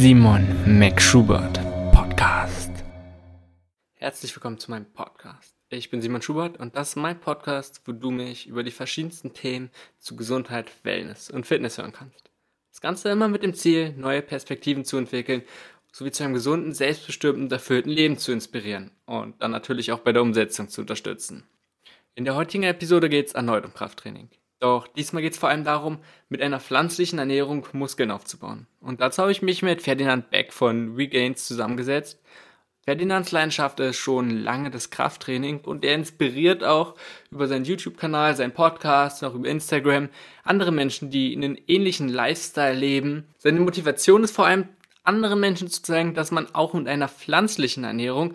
Simon McSchubert Podcast. Herzlich willkommen zu meinem Podcast. Ich bin Simon Schubert und das ist mein Podcast, wo du mich über die verschiedensten Themen zu Gesundheit, Wellness und Fitness hören kannst. Das Ganze immer mit dem Ziel, neue Perspektiven zu entwickeln, sowie zu einem gesunden, selbstbestimmten und erfüllten Leben zu inspirieren und dann natürlich auch bei der Umsetzung zu unterstützen. In der heutigen Episode geht es erneut um Krafttraining. Doch diesmal geht es vor allem darum, mit einer pflanzlichen Ernährung Muskeln aufzubauen. Und dazu habe ich mich mit Ferdinand Beck von Regains zusammengesetzt. Ferdinands Leidenschaft ist schon lange das Krafttraining und er inspiriert auch über seinen YouTube-Kanal, seinen Podcast, auch über Instagram andere Menschen, die einen ähnlichen Lifestyle leben. Seine Motivation ist vor allem, anderen Menschen zu zeigen, dass man auch mit einer pflanzlichen Ernährung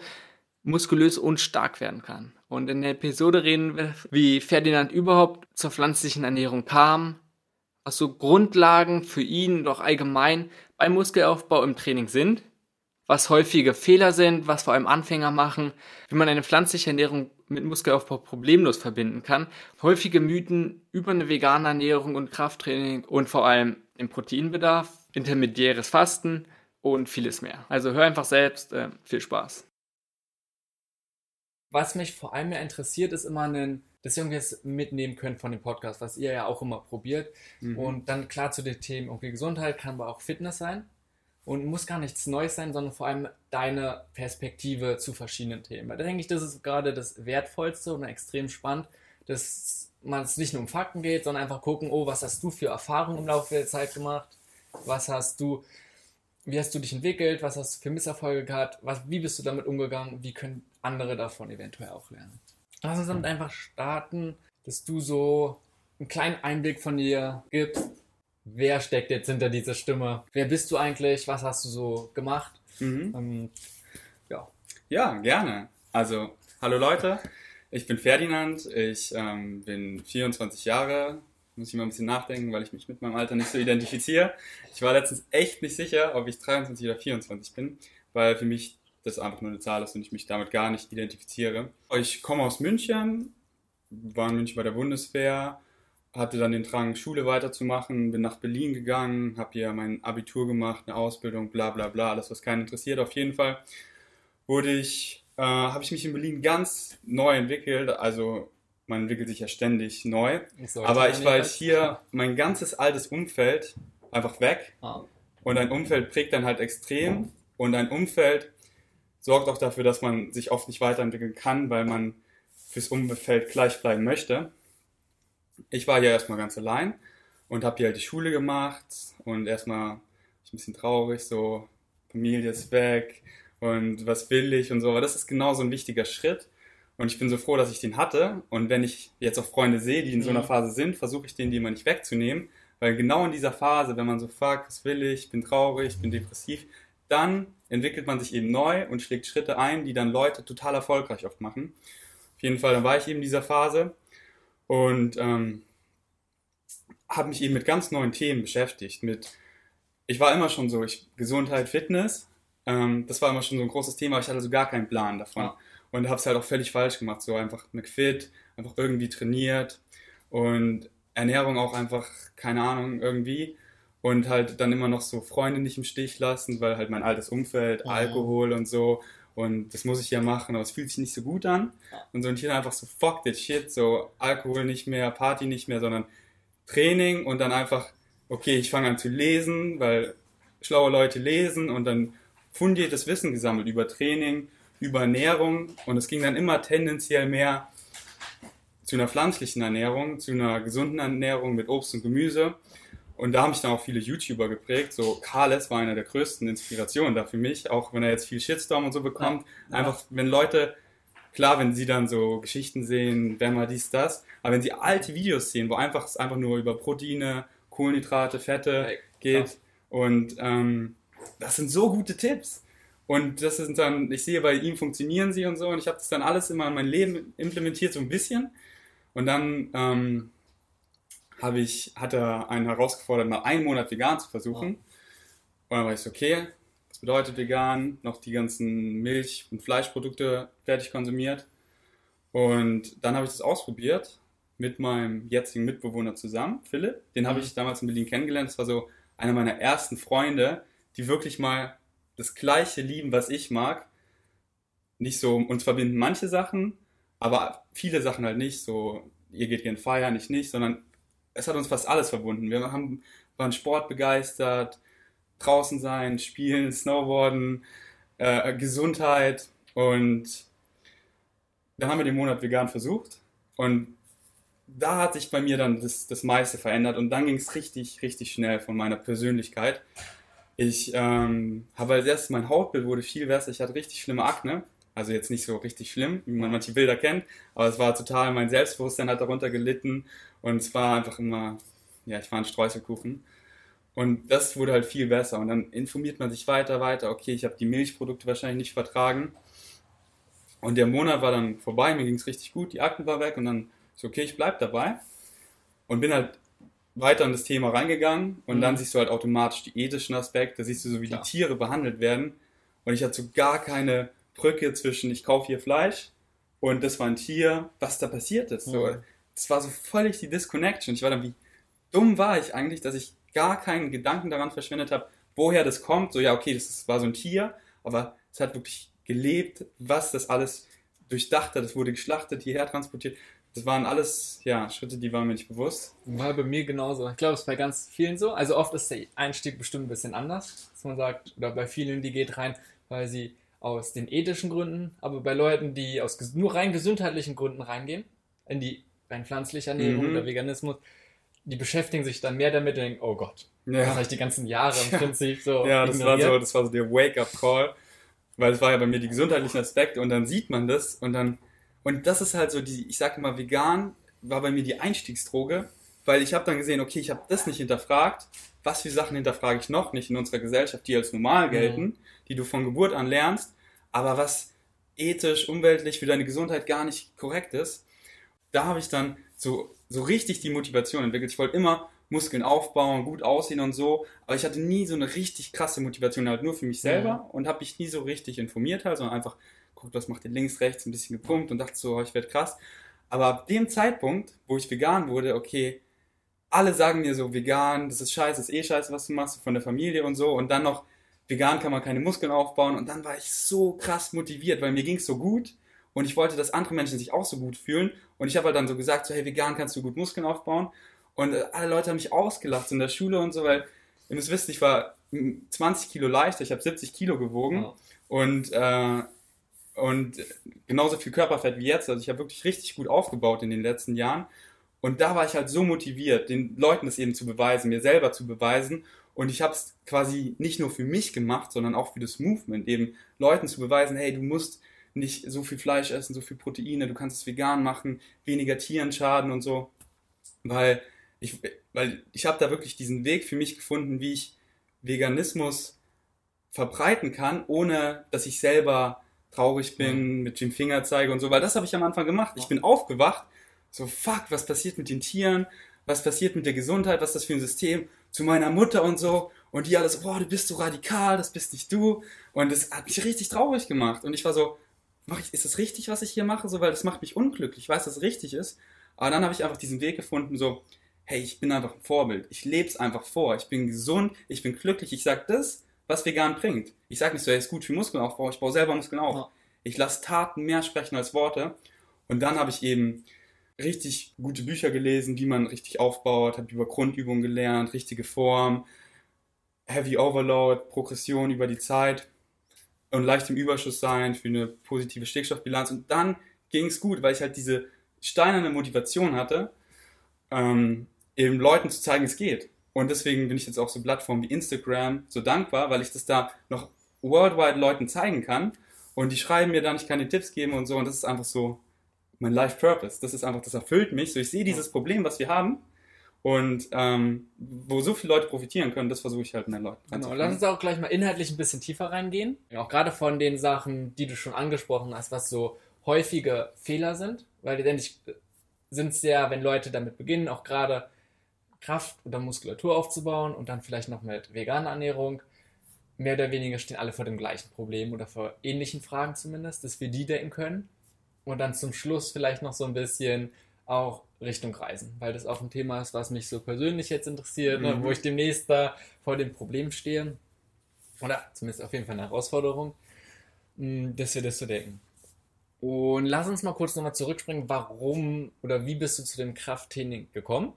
muskulös und stark werden kann. Und in der Episode reden wir, wie Ferdinand überhaupt zur pflanzlichen Ernährung kam, was so Grundlagen für ihn doch allgemein beim Muskelaufbau im Training sind, was häufige Fehler sind, was vor allem Anfänger machen, wie man eine pflanzliche Ernährung mit Muskelaufbau problemlos verbinden kann, häufige Mythen über eine vegane Ernährung und Krafttraining und vor allem den Proteinbedarf, intermediäres Fasten und vieles mehr. Also hör einfach selbst, äh, viel Spaß was mich vor allem mehr interessiert, ist immer ein, dass ihr irgendwas mitnehmen könnt von dem Podcast, was ihr ja auch immer probiert. Mhm. Und dann klar zu den Themen, okay, Gesundheit kann aber auch Fitness sein und muss gar nichts Neues sein, sondern vor allem deine Perspektive zu verschiedenen Themen. Weil da denke ich, das ist gerade das Wertvollste und extrem spannend, dass man es nicht nur um Fakten geht, sondern einfach gucken, oh, was hast du für Erfahrungen im Laufe der Zeit gemacht? Was hast du, wie hast du dich entwickelt? Was hast du für Misserfolge gehabt? Was, wie bist du damit umgegangen? Wie können andere davon eventuell auch lernen. Lass uns damit einfach starten, dass du so einen kleinen Einblick von dir gibst. Wer steckt jetzt hinter dieser Stimme? Wer bist du eigentlich? Was hast du so gemacht? Mhm. Ähm, ja. Ja, gerne. Also, hallo Leute, ich bin Ferdinand, ich ähm, bin 24 Jahre, muss ich mal ein bisschen nachdenken, weil ich mich mit meinem Alter nicht so identifiziere. Ich war letztens echt nicht sicher, ob ich 23 oder 24 bin, weil für mich das einfach nur eine Zahl ist und ich mich damit gar nicht identifiziere. Ich komme aus München, war in München bei der Bundeswehr, hatte dann den Drang, Schule weiterzumachen, bin nach Berlin gegangen, habe hier mein Abitur gemacht, eine Ausbildung, bla bla bla, alles, was keinen interessiert. Auf jeden Fall wurde ich, äh, habe ich mich in Berlin ganz neu entwickelt, also man entwickelt sich ja ständig neu. Aber ich war jetzt hier, mein ganzes altes Umfeld einfach weg. Ah. Und ein Umfeld prägt dann halt extrem. Und ein Umfeld sorgt auch dafür, dass man sich oft nicht weiterentwickeln kann, weil man fürs Umfeld gleich bleiben möchte. Ich war hier erstmal ganz allein und habe hier halt die Schule gemacht und erstmal ein bisschen traurig, so Familie ist weg und was will ich und so, aber das ist genau so ein wichtiger Schritt und ich bin so froh, dass ich den hatte und wenn ich jetzt auch Freunde sehe, die in so einer mhm. Phase sind, versuche ich denen die immer nicht wegzunehmen, weil genau in dieser Phase, wenn man so fragt, was will ich, bin traurig, bin depressiv, dann entwickelt man sich eben neu und schlägt Schritte ein, die dann Leute total erfolgreich oft machen. Auf jeden Fall, dann war ich eben in dieser Phase und ähm, habe mich eben mit ganz neuen Themen beschäftigt. Mit, ich war immer schon so, ich, Gesundheit, Fitness, ähm, das war immer schon so ein großes Thema, aber ich hatte so gar keinen Plan davon. Ja. Und habe es halt auch völlig falsch gemacht, so einfach McFit, einfach irgendwie trainiert und Ernährung auch einfach, keine Ahnung, irgendwie und halt dann immer noch so Freunde nicht im Stich lassen, weil halt mein altes Umfeld, ja. Alkohol und so. Und das muss ich ja machen, aber es fühlt sich nicht so gut an. Und so und hier einfach so fuck that shit, so Alkohol nicht mehr, Party nicht mehr, sondern Training und dann einfach okay, ich fange an zu lesen, weil schlaue Leute lesen und dann fundiertes Wissen gesammelt über Training, über Ernährung. Und es ging dann immer tendenziell mehr zu einer pflanzlichen Ernährung, zu einer gesunden Ernährung mit Obst und Gemüse und da haben mich dann auch viele YouTuber geprägt. So Carles war einer der größten Inspirationen da für mich, auch wenn er jetzt viel Shitstorm und so bekommt. Ja. Einfach, wenn Leute, klar, wenn sie dann so Geschichten sehen, wer mal dies, das, aber wenn sie alte Videos sehen, wo einfach es einfach nur über Proteine, Kohlenhydrate, Fette ja, geht und ähm, das sind so gute Tipps. Und das sind dann, ich sehe, bei ihm funktionieren sie und so und ich habe das dann alles immer in mein Leben implementiert, so ein bisschen. Und dann ähm, habe ich, hat er einen herausgefordert, mal einen Monat vegan zu versuchen. Ja. Und dann war ich so, okay, was bedeutet vegan? Noch die ganzen Milch- und Fleischprodukte fertig konsumiert. Und dann habe ich das ausprobiert mit meinem jetzigen Mitbewohner zusammen, Philipp. Den mhm. habe ich damals in Berlin kennengelernt. Das war so einer meiner ersten Freunde, die wirklich mal das Gleiche lieben, was ich mag. Nicht so, uns verbinden manche Sachen, aber viele Sachen halt nicht. So, ihr geht gern feiern, ich nicht, sondern es hat uns fast alles verbunden. Wir haben, waren sportbegeistert, draußen sein, spielen, Snowboarden, äh, Gesundheit und dann haben wir den Monat vegan versucht und da hat sich bei mir dann das, das meiste verändert und dann ging es richtig, richtig schnell von meiner Persönlichkeit. Ich ähm, habe als erstes, mein Hautbild wurde viel besser. Ich hatte richtig schlimme Akne. Also jetzt nicht so richtig schlimm, wie man manche Bilder kennt, aber es war total, mein Selbstbewusstsein hat darunter gelitten und es war einfach immer, ja, ich war ein Streuselkuchen. Und das wurde halt viel besser. Und dann informiert man sich weiter, weiter. Okay, ich habe die Milchprodukte wahrscheinlich nicht vertragen. Und der Monat war dann vorbei, mir ging es richtig gut, die Akten war weg und dann so, okay, ich bleib dabei. Und bin halt weiter in das Thema reingegangen und mhm. dann siehst du halt automatisch die ethischen Aspekte, siehst du so, wie Klar. die Tiere behandelt werden. Und ich hatte so gar keine Brücke zwischen, ich kaufe hier Fleisch und das war ein Tier, was da passiert ist. So, mhm. Das war so völlig die Disconnection. Ich war dann, wie dumm war ich eigentlich, dass ich gar keinen Gedanken daran verschwendet habe, woher das kommt. So, ja, okay, das war so ein Tier, aber es hat wirklich gelebt, was das alles durchdacht hat. Es wurde geschlachtet, hierher transportiert. Das waren alles ja, Schritte, die waren mir nicht bewusst. War bei mir genauso. Ich glaube, es ist bei ganz vielen so. Also oft ist der Einstieg bestimmt ein bisschen anders, dass man sagt, oder bei vielen, die geht rein, weil sie aus den ethischen Gründen, aber bei Leuten, die aus nur rein gesundheitlichen Gründen reingehen, in die rein pflanzliche Ernährung mhm. oder Veganismus, die beschäftigen sich dann mehr damit und denken, oh Gott, ja. das habe ich die ganzen Jahre im Prinzip so. Ja, das war so, das war so der Wake-up-Call, weil es war ja bei mir die gesundheitlichen Aspekte und dann sieht man das und dann, und das ist halt so die, ich sage immer, vegan war bei mir die Einstiegsdroge, weil ich habe dann gesehen, okay, ich habe das nicht hinterfragt, was für Sachen hinterfrage ich noch nicht in unserer Gesellschaft, die als normal gelten, mhm. die du von Geburt an lernst, aber was ethisch, umweltlich für deine Gesundheit gar nicht korrekt ist, da habe ich dann so, so richtig die Motivation entwickelt. Ich wollte immer Muskeln aufbauen, gut aussehen und so, aber ich hatte nie so eine richtig krasse Motivation halt nur für mich selber mhm. und habe mich nie so richtig informiert halt, sondern einfach guckt, was macht ihr links, rechts, ein bisschen gepumpt und dachte so, oh, ich werde krass. Aber ab dem Zeitpunkt, wo ich vegan wurde, okay, alle sagen mir so, vegan, das ist scheiße, das ist eh scheiße, was du machst, von der Familie und so und dann noch, vegan kann man keine Muskeln aufbauen und dann war ich so krass motiviert, weil mir ging es so gut und ich wollte, dass andere Menschen sich auch so gut fühlen. Und ich habe halt dann so gesagt, so, hey, vegan kannst du gut Muskeln aufbauen. Und äh, alle Leute haben mich ausgelacht so in der Schule und so, weil ihr müsst wissen, ich war 20 Kilo leichter, ich habe 70 Kilo gewogen wow. und, äh, und genauso viel Körperfett wie jetzt. Also ich habe wirklich richtig gut aufgebaut in den letzten Jahren. Und da war ich halt so motiviert, den Leuten das eben zu beweisen, mir selber zu beweisen. Und ich habe es quasi nicht nur für mich gemacht, sondern auch für das Movement, eben Leuten zu beweisen, hey, du musst nicht so viel Fleisch essen, so viel Proteine, du kannst es vegan machen, weniger Tieren schaden und so. Weil ich, weil ich habe da wirklich diesen Weg für mich gefunden, wie ich Veganismus verbreiten kann, ohne dass ich selber traurig bin, mit dem Finger zeige und so, weil das habe ich am Anfang gemacht. Ich bin aufgewacht, so fuck, was passiert mit den Tieren, was passiert mit der Gesundheit, was ist das für ein System, zu meiner Mutter und so. Und die alles, boah, du bist so radikal, das bist nicht du. Und das hat mich richtig traurig gemacht. Und ich war so, mach ich, ist das richtig, was ich hier mache? So, weil das macht mich unglücklich. Ich weiß, dass es richtig ist. Aber dann habe ich einfach diesen Weg gefunden, so, hey, ich bin einfach ein Vorbild. Ich lebe es einfach vor. Ich bin gesund, ich bin glücklich. Ich sage das, was vegan bringt. Ich sage nicht so, hey, ist gut für Muskelaufbau. Ich baue selber Muskeln auf. Ja. Ich lasse Taten mehr sprechen als Worte. Und dann habe ich eben richtig gute Bücher gelesen, wie man richtig aufbaut, habe über Grundübungen gelernt, richtige Form, Heavy Overload, Progression über die Zeit und leicht im Überschuss sein für eine positive Stickstoffbilanz. Und dann ging es gut, weil ich halt diese steinerne Motivation hatte, ähm, eben Leuten zu zeigen, es geht. Und deswegen bin ich jetzt auch so Plattformen wie Instagram so dankbar, weil ich das da noch worldwide Leuten zeigen kann. Und die schreiben mir dann, ich kann die Tipps geben und so. Und das ist einfach so mein Life Purpose. Das ist einfach, das erfüllt mich. So, ich sehe dieses Problem, was wir haben und ähm, wo so viele Leute profitieren können, das versuche ich halt mit den Leuten Genau, lass uns auch gleich mal inhaltlich ein bisschen tiefer reingehen. Auch gerade von den Sachen, die du schon angesprochen hast, was so häufige Fehler sind. Weil letztendlich sind es ja, wenn Leute damit beginnen, auch gerade Kraft oder Muskulatur aufzubauen und dann vielleicht noch mit veganer Ernährung, mehr oder weniger stehen alle vor dem gleichen Problem oder vor ähnlichen Fragen zumindest, dass wir die denken können. Und dann zum Schluss vielleicht noch so ein bisschen auch Richtung Reisen, weil das auch ein Thema ist, was mich so persönlich jetzt interessiert, mhm. ne, wo mhm. ich demnächst da vor dem Problem stehe. Oder zumindest auf jeden Fall eine Herausforderung, hm, dass wir das so denken. Und lass uns mal kurz nochmal zurückspringen. Warum oder wie bist du zu dem Krafttraining gekommen?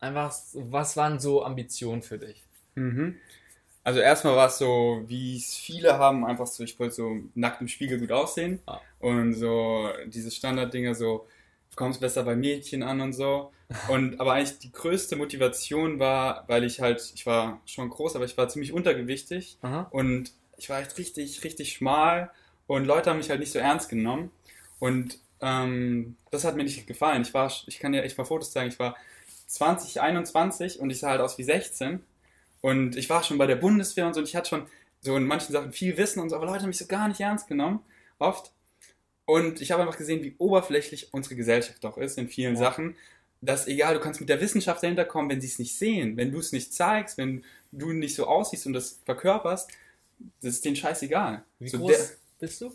Einfach, was waren so Ambitionen für dich? Mhm. Also erstmal war es so, wie es viele haben, einfach so, ich wollte so nackt im Spiegel gut aussehen. Ah. Und so diese Standarddinger so, du kommst besser bei Mädchen an und so. Und aber eigentlich die größte Motivation war, weil ich halt, ich war schon groß, aber ich war ziemlich untergewichtig Aha. und ich war echt richtig, richtig schmal und Leute haben mich halt nicht so ernst genommen. Und ähm, das hat mir nicht gefallen. Ich war, ich kann dir echt mal Fotos zeigen, ich war 20, 21 und ich sah halt aus wie 16. Und ich war schon bei der Bundeswehr und so und ich hatte schon so in manchen Sachen viel Wissen und so, aber Leute haben mich so gar nicht ernst genommen, oft. Und ich habe einfach gesehen, wie oberflächlich unsere Gesellschaft doch ist in vielen Ja. Sachen. Dass egal, du kannst mit der Wissenschaft dahinter kommen, wenn sie es nicht sehen, wenn du es nicht zeigst, wenn du nicht so aussiehst und das verkörperst, das ist denen scheißegal. Wie so groß bist du?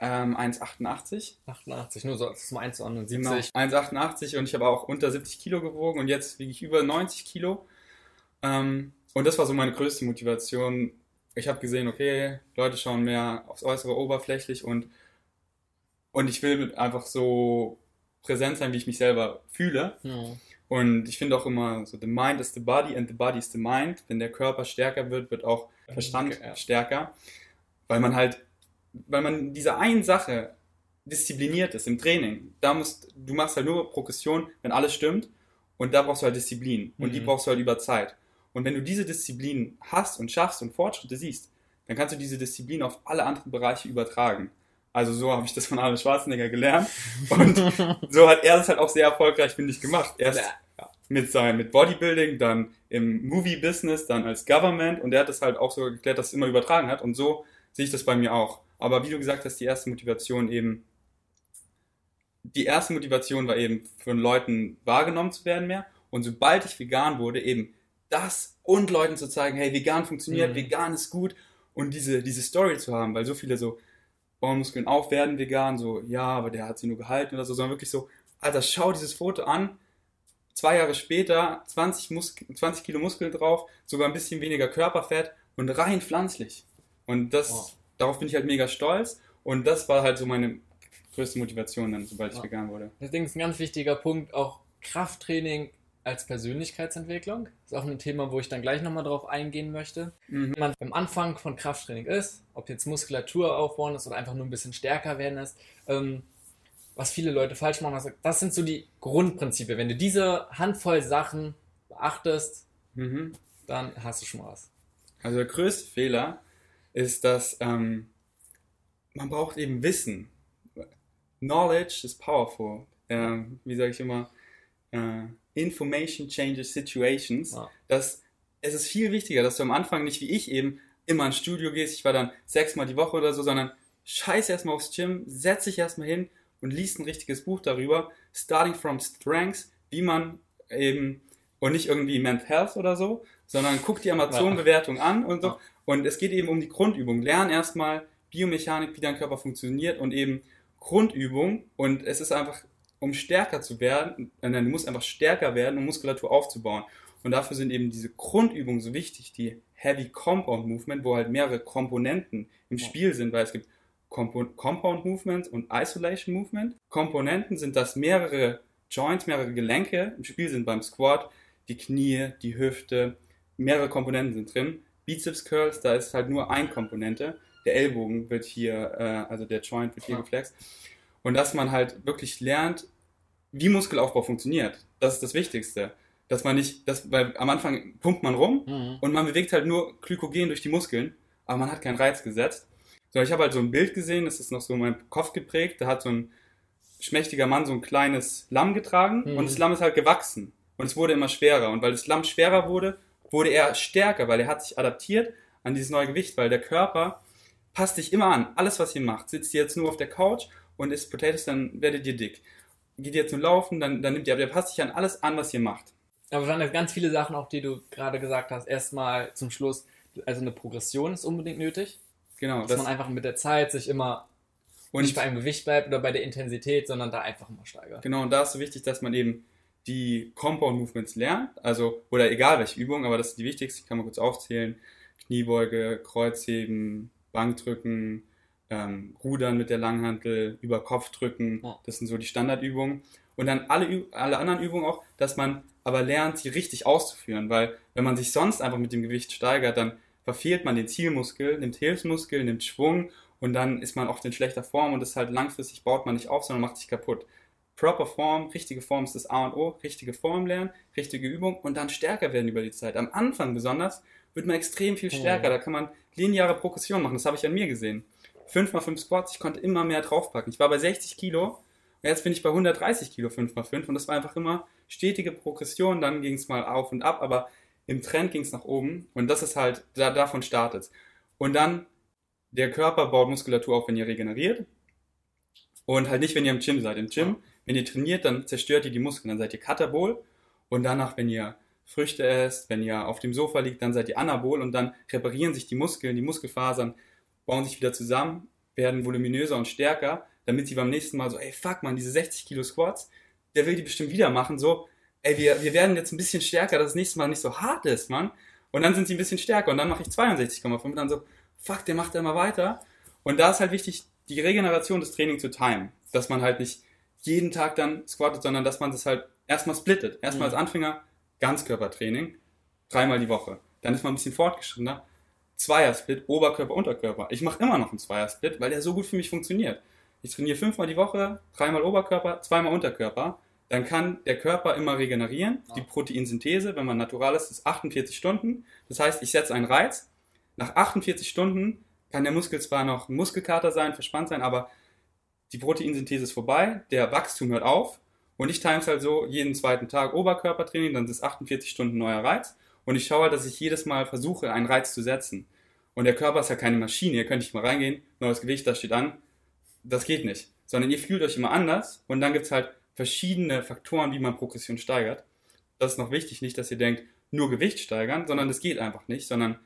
ähm, 1,88. 88, nur so, mal einzuordnen. Genau. 70. 1,88 und ich habe auch unter 70 Kilo gewogen und jetzt wiege ich über 90 Kilo. Ähm, und das war so meine größte Motivation. Ich habe gesehen, okay, Leute schauen mehr aufs Äußere oberflächlich und, und ich will einfach so präsent sein, wie ich mich selber fühle. Ja. Und ich finde auch immer so, the mind is the body and the body is the mind. Wenn der Körper stärker wird, wird auch Verstand Ja. stärker. Weil man halt, weil man diese einen Sache diszipliniert ist im Training. Da musst, du machst halt nur Progression, wenn alles stimmt. Und da brauchst du halt Disziplin. Und die Mhm. brauchst du halt über Zeit. Und wenn du diese Disziplin hast und schaffst und Fortschritte siehst, dann kannst du diese Disziplin auf alle anderen Bereiche übertragen. Also so habe ich das von Arnold Schwarzenegger gelernt. Und so hat er das halt auch sehr erfolgreich, finde ich, gemacht. Erst Ja. mit seinem mit Bodybuilding, dann im Movie-Business, dann als Government und er hat das halt auch so geklärt, dass es immer übertragen hat und so sehe ich das bei mir auch. Aber wie du gesagt hast, die erste Motivation eben, die erste Motivation war eben von Leuten wahrgenommen zu werden mehr und sobald ich vegan wurde, eben das und Leuten zu zeigen, hey, vegan funktioniert, Mhm. vegan ist gut und diese, diese Story zu haben, weil so viele so bauen Muskeln auf, werden vegan, so, ja, aber der hat sie nur gehalten oder so, sondern wirklich so, Alter, schau dieses Foto an, zwei Jahre später 20, Mus 20 Kilo Muskeln drauf, sogar ein bisschen weniger Körperfett und rein pflanzlich. Und das, Wow. darauf bin ich halt mega stolz. Und das war halt so meine größte Motivation dann, sobald ich Ja. vegan wurde. Ich das ist ein ganz wichtiger Punkt, auch Krafttraining als Persönlichkeitsentwicklung. Das ist auch ein Thema, wo ich dann gleich nochmal drauf eingehen möchte. Mhm. Wenn man am Anfang von Krafttraining ist, ob jetzt Muskulatur aufbauen ist oder einfach nur ein bisschen stärker werden ist, ähm, was viele Leute falsch machen, was- das sind so die Grundprinzipien. Wenn du diese Handvoll Sachen beachtest, Mhm. dann hast du schon was. Also der größte Fehler ist, dass ähm, man braucht eben Wissen. Knowledge is powerful. Ähm, wie sage ich immer? Äh, information changes situations. Ja. Das, es ist viel wichtiger, dass du am Anfang nicht wie ich eben immer ins Studio gehst. Ich war dann sechsmal die Woche oder so, sondern scheiß erstmal aufs Gym, setz dich erstmal hin und liest ein richtiges Buch darüber. Starting from Strengths, wie man eben, und nicht irgendwie Mental Health oder so, sondern guck die Amazon-Bewertung an und so. Und es geht eben um die Grundübung. Lern erstmal Biomechanik, wie dein Körper funktioniert und eben Grundübung. Und es ist einfach, um stärker zu werden, äh, nein, du musst einfach stärker werden, um Muskulatur aufzubauen. Und dafür sind eben diese Grundübungen so wichtig, die Heavy Compound Movement, wo halt mehrere Komponenten im. Spiel sind, weil es gibt Compo Compound Movement und Isolation Movement. Komponenten sind, dass mehrere Joints, mehrere Gelenke im Spiel sind beim Squat, die Knie, die Hüfte, mehrere Komponenten sind drin. Bizeps Curls, da ist halt nur eine Komponente. Der Ellbogen wird hier, äh, also der Joint wird hier geflext. Und dass man halt wirklich lernt, wie Muskelaufbau funktioniert. Das ist das Wichtigste. Dass man nicht, das, weil am Anfang pumpt man rum Mhm. und man bewegt halt nur Glykogen durch die Muskeln, aber man hat keinen Reiz gesetzt. So, ich habe halt so ein Bild gesehen, das ist noch so in meinem Kopf geprägt, da hat so ein schmächtiger Mann so ein kleines Lamm getragen Mhm. und das Lamm ist halt gewachsen und es wurde immer schwerer und weil das Lamm schwerer wurde, wurde er stärker, weil er hat sich adaptiert an dieses neue Gewicht, weil der Körper passt dich immer an. Alles, was ihr macht, sitzt ihr jetzt nur auf der Couch und isst Potatoes, dann werdet ihr dick. Geht ihr nur laufen, dann, dann nimmt ihr, aber der passt sich an alles an, was ihr macht. Aber waren jetzt ganz viele Sachen, auch die du gerade gesagt hast. Erstmal zum Schluss, also eine Progression ist unbedingt nötig. Genau. Dass Das, man einfach mit der Zeit sich immer und nicht bei einem Gewicht bleibt oder bei der Intensität, sondern da einfach immer steigert. Genau, und da ist so wichtig, dass man eben die Compound Movements lernt, also, oder egal welche Übung, aber das ist die wichtigste, ich kann mal kurz aufzählen. Kniebeuge, Kreuzheben, Bankdrücken, ähm, Rudern mit der Langhantel, über Kopf drücken. Ja. Das sind so die Standardübungen. Und dann alle, alle anderen Übungen auch, dass man aber lernt, sie richtig auszuführen. Weil wenn man sich sonst einfach mit dem Gewicht steigert, dann verfehlt man den Zielmuskel, nimmt Hilfsmuskel, nimmt Schwung und dann ist man oft in schlechter Form und das halt langfristig baut man nicht auf, sondern macht sich kaputt. Proper Form, richtige Form ist das A und O, richtige Form lernen, richtige Übung und dann stärker werden über die Zeit. Am Anfang besonders wird man extrem viel stärker, da kann man lineare Progression machen, das habe ich an mir gesehen. 5x5 Squats, ich konnte immer mehr draufpacken. Ich war bei 60 Kilo und jetzt bin ich bei 130 Kilo 5x5 und das war einfach immer stetige Progression, dann ging es mal auf und ab, aber im Trend ging es nach oben und das ist halt, da, davon startet Und dann, der Körper baut Muskulatur auf, wenn ihr regeneriert und halt nicht, wenn ihr im Gym seid. Im Gym, wenn ihr trainiert, dann zerstört ihr die Muskeln, dann seid ihr katabol und danach, wenn ihr Früchte esst, wenn ihr auf dem Sofa liegt, dann seid ihr anabol und dann reparieren sich die Muskeln, die Muskelfasern bauen sich wieder zusammen, werden voluminöser und stärker, damit sie beim nächsten Mal so, ey, fuck man, diese 60 Kilo Squats, der will die bestimmt wieder machen, so, ey, wir, wir werden jetzt ein bisschen stärker, dass das nächste Mal nicht so hart ist, Mann. Und dann sind sie ein bisschen stärker und dann mache ich 62,5 und dann so, fuck, der macht immer weiter. Und da ist halt wichtig, die Regeneration des Trainings zu timen. Dass man halt nicht jeden Tag dann squattet, sondern dass man das halt erstmal splittet. Erstmal mhm. als Anfänger Ganzkörpertraining, dreimal die Woche. Dann ist man ein bisschen fortgeschrittener. Zweiersplit, Oberkörper, Unterkörper. Ich mache immer noch einen Zweiersplit, weil der so gut für mich funktioniert. Ich trainiere fünfmal die Woche, dreimal Oberkörper, zweimal Unterkörper dann kann der Körper immer regenerieren. Die Proteinsynthese, wenn man natural ist, ist 48 Stunden. Das heißt, ich setze einen Reiz. Nach 48 Stunden kann der Muskel zwar noch Muskelkater sein, verspannt sein, aber die Proteinsynthese ist vorbei, der Wachstum hört auf. Und ich time es halt so, jeden zweiten Tag Oberkörpertraining, dann ist 48 Stunden neuer Reiz. Und ich schaue halt, dass ich jedes Mal versuche, einen Reiz zu setzen. Und der Körper ist ja keine Maschine, ihr könnt nicht mal reingehen, neues Gewicht, das steht an. Das geht nicht. Sondern ihr fühlt euch immer anders und dann gibt es halt verschiedene Faktoren, wie man Progression steigert. Das ist noch wichtig, nicht, dass ihr denkt, nur Gewicht steigern, sondern das geht einfach nicht, sondern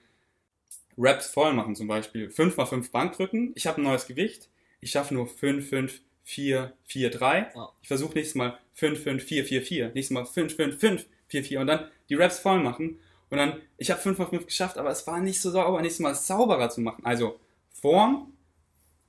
Reps voll machen zum Beispiel. 5x5 Bankdrücken, ich habe ein neues Gewicht, ich schaffe nur 5, 5, 4, 4, 3. Ich versuche nächstes Mal 5, 5, 4, 4, 4. Nächstes Mal 5, 5, 5, 4, 4 und dann die Reps voll machen. Und dann, ich habe 5x5 geschafft, aber es war nicht so sauber. Nächstes Mal sauberer zu machen. Also Form,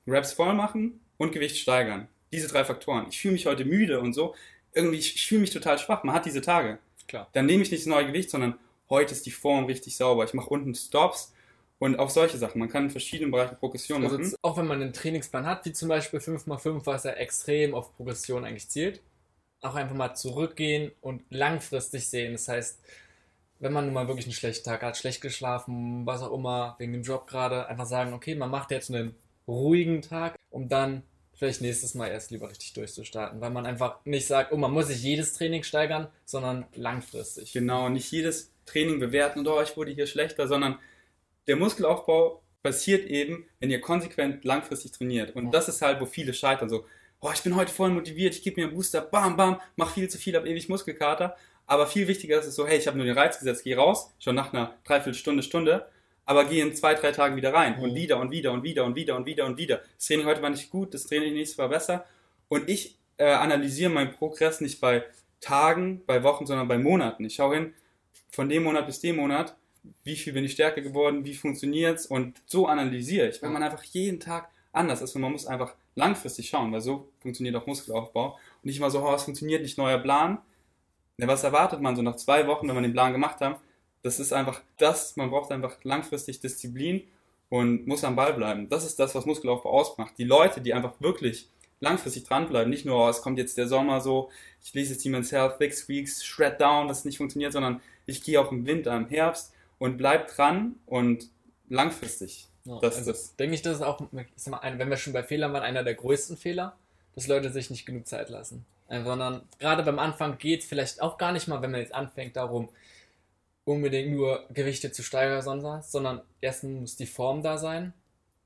Reps voll machen und Gewicht steigern. Diese drei Faktoren. Ich fühle mich heute müde und so. Irgendwie, ich, ich fühle mich total schwach. Man hat diese Tage. Klar. Dann nehme ich nicht das neue Gewicht, sondern heute ist die Form richtig sauber. Ich mache unten Stops und auch solche Sachen. Man kann in verschiedenen Bereichen Progression also machen. Auch wenn man einen Trainingsplan hat, wie zum Beispiel 5x5, was ja extrem auf Progression eigentlich zielt, auch einfach mal zurückgehen und langfristig sehen. Das heißt, wenn man nun mal wirklich einen schlechten Tag hat, schlecht geschlafen, was auch immer, wegen dem Job gerade, einfach sagen, okay, man macht jetzt einen ruhigen Tag, um dann vielleicht nächstes Mal erst lieber richtig durchzustarten, weil man einfach nicht sagt, oh, man muss sich jedes Training steigern, sondern langfristig. Genau, nicht jedes Training bewerten und oh, ich wurde hier schlechter, sondern der Muskelaufbau passiert eben, wenn ihr konsequent langfristig trainiert. Und ja. das ist halt, wo viele scheitern. So, oh, ich bin heute voll motiviert, ich gebe mir einen Booster, bam, bam, mach viel zu viel, hab ewig Muskelkater. Aber viel wichtiger ist es so, hey, ich habe nur den Reiz gesetzt, geh raus, schon nach einer Dreiviertelstunde, Stunde aber gehe in zwei, drei Tagen wieder rein und mhm. wieder und wieder und wieder und wieder und wieder und wieder. Das Training heute war nicht gut, das Training nächstes war besser. Und ich äh, analysiere meinen Progress nicht bei Tagen, bei Wochen, sondern bei Monaten. Ich schaue hin, von dem Monat bis dem Monat, wie viel bin ich stärker geworden, wie funktioniert's und so analysiere ich, weil man einfach jeden Tag anders ist und man muss einfach langfristig schauen, weil so funktioniert auch Muskelaufbau und nicht immer so, oh, es funktioniert nicht, neuer Plan. Ja, was erwartet man so nach zwei Wochen, wenn man den Plan gemacht hat? Das ist einfach das, man braucht einfach langfristig Disziplin und muss am Ball bleiben. Das ist das, was Muskelaufbau ausmacht. Die Leute, die einfach wirklich langfristig dranbleiben, nicht nur, oh, es kommt jetzt der Sommer so, ich lese jetzt Demon's Health, Six Weeks, Shred Down, das nicht funktioniert, sondern ich gehe auch im Winter, im Herbst und bleib dran und langfristig. Ja, das also ist denke ich, das ist auch, ich sag mal, wenn wir schon bei Fehlern waren, einer der größten Fehler, dass Leute sich nicht genug Zeit lassen. Sondern gerade beim Anfang geht es vielleicht auch gar nicht mal, wenn man jetzt anfängt, darum, unbedingt nur Gewichte zu steigern, sonst sondern erstens muss die Form da sein,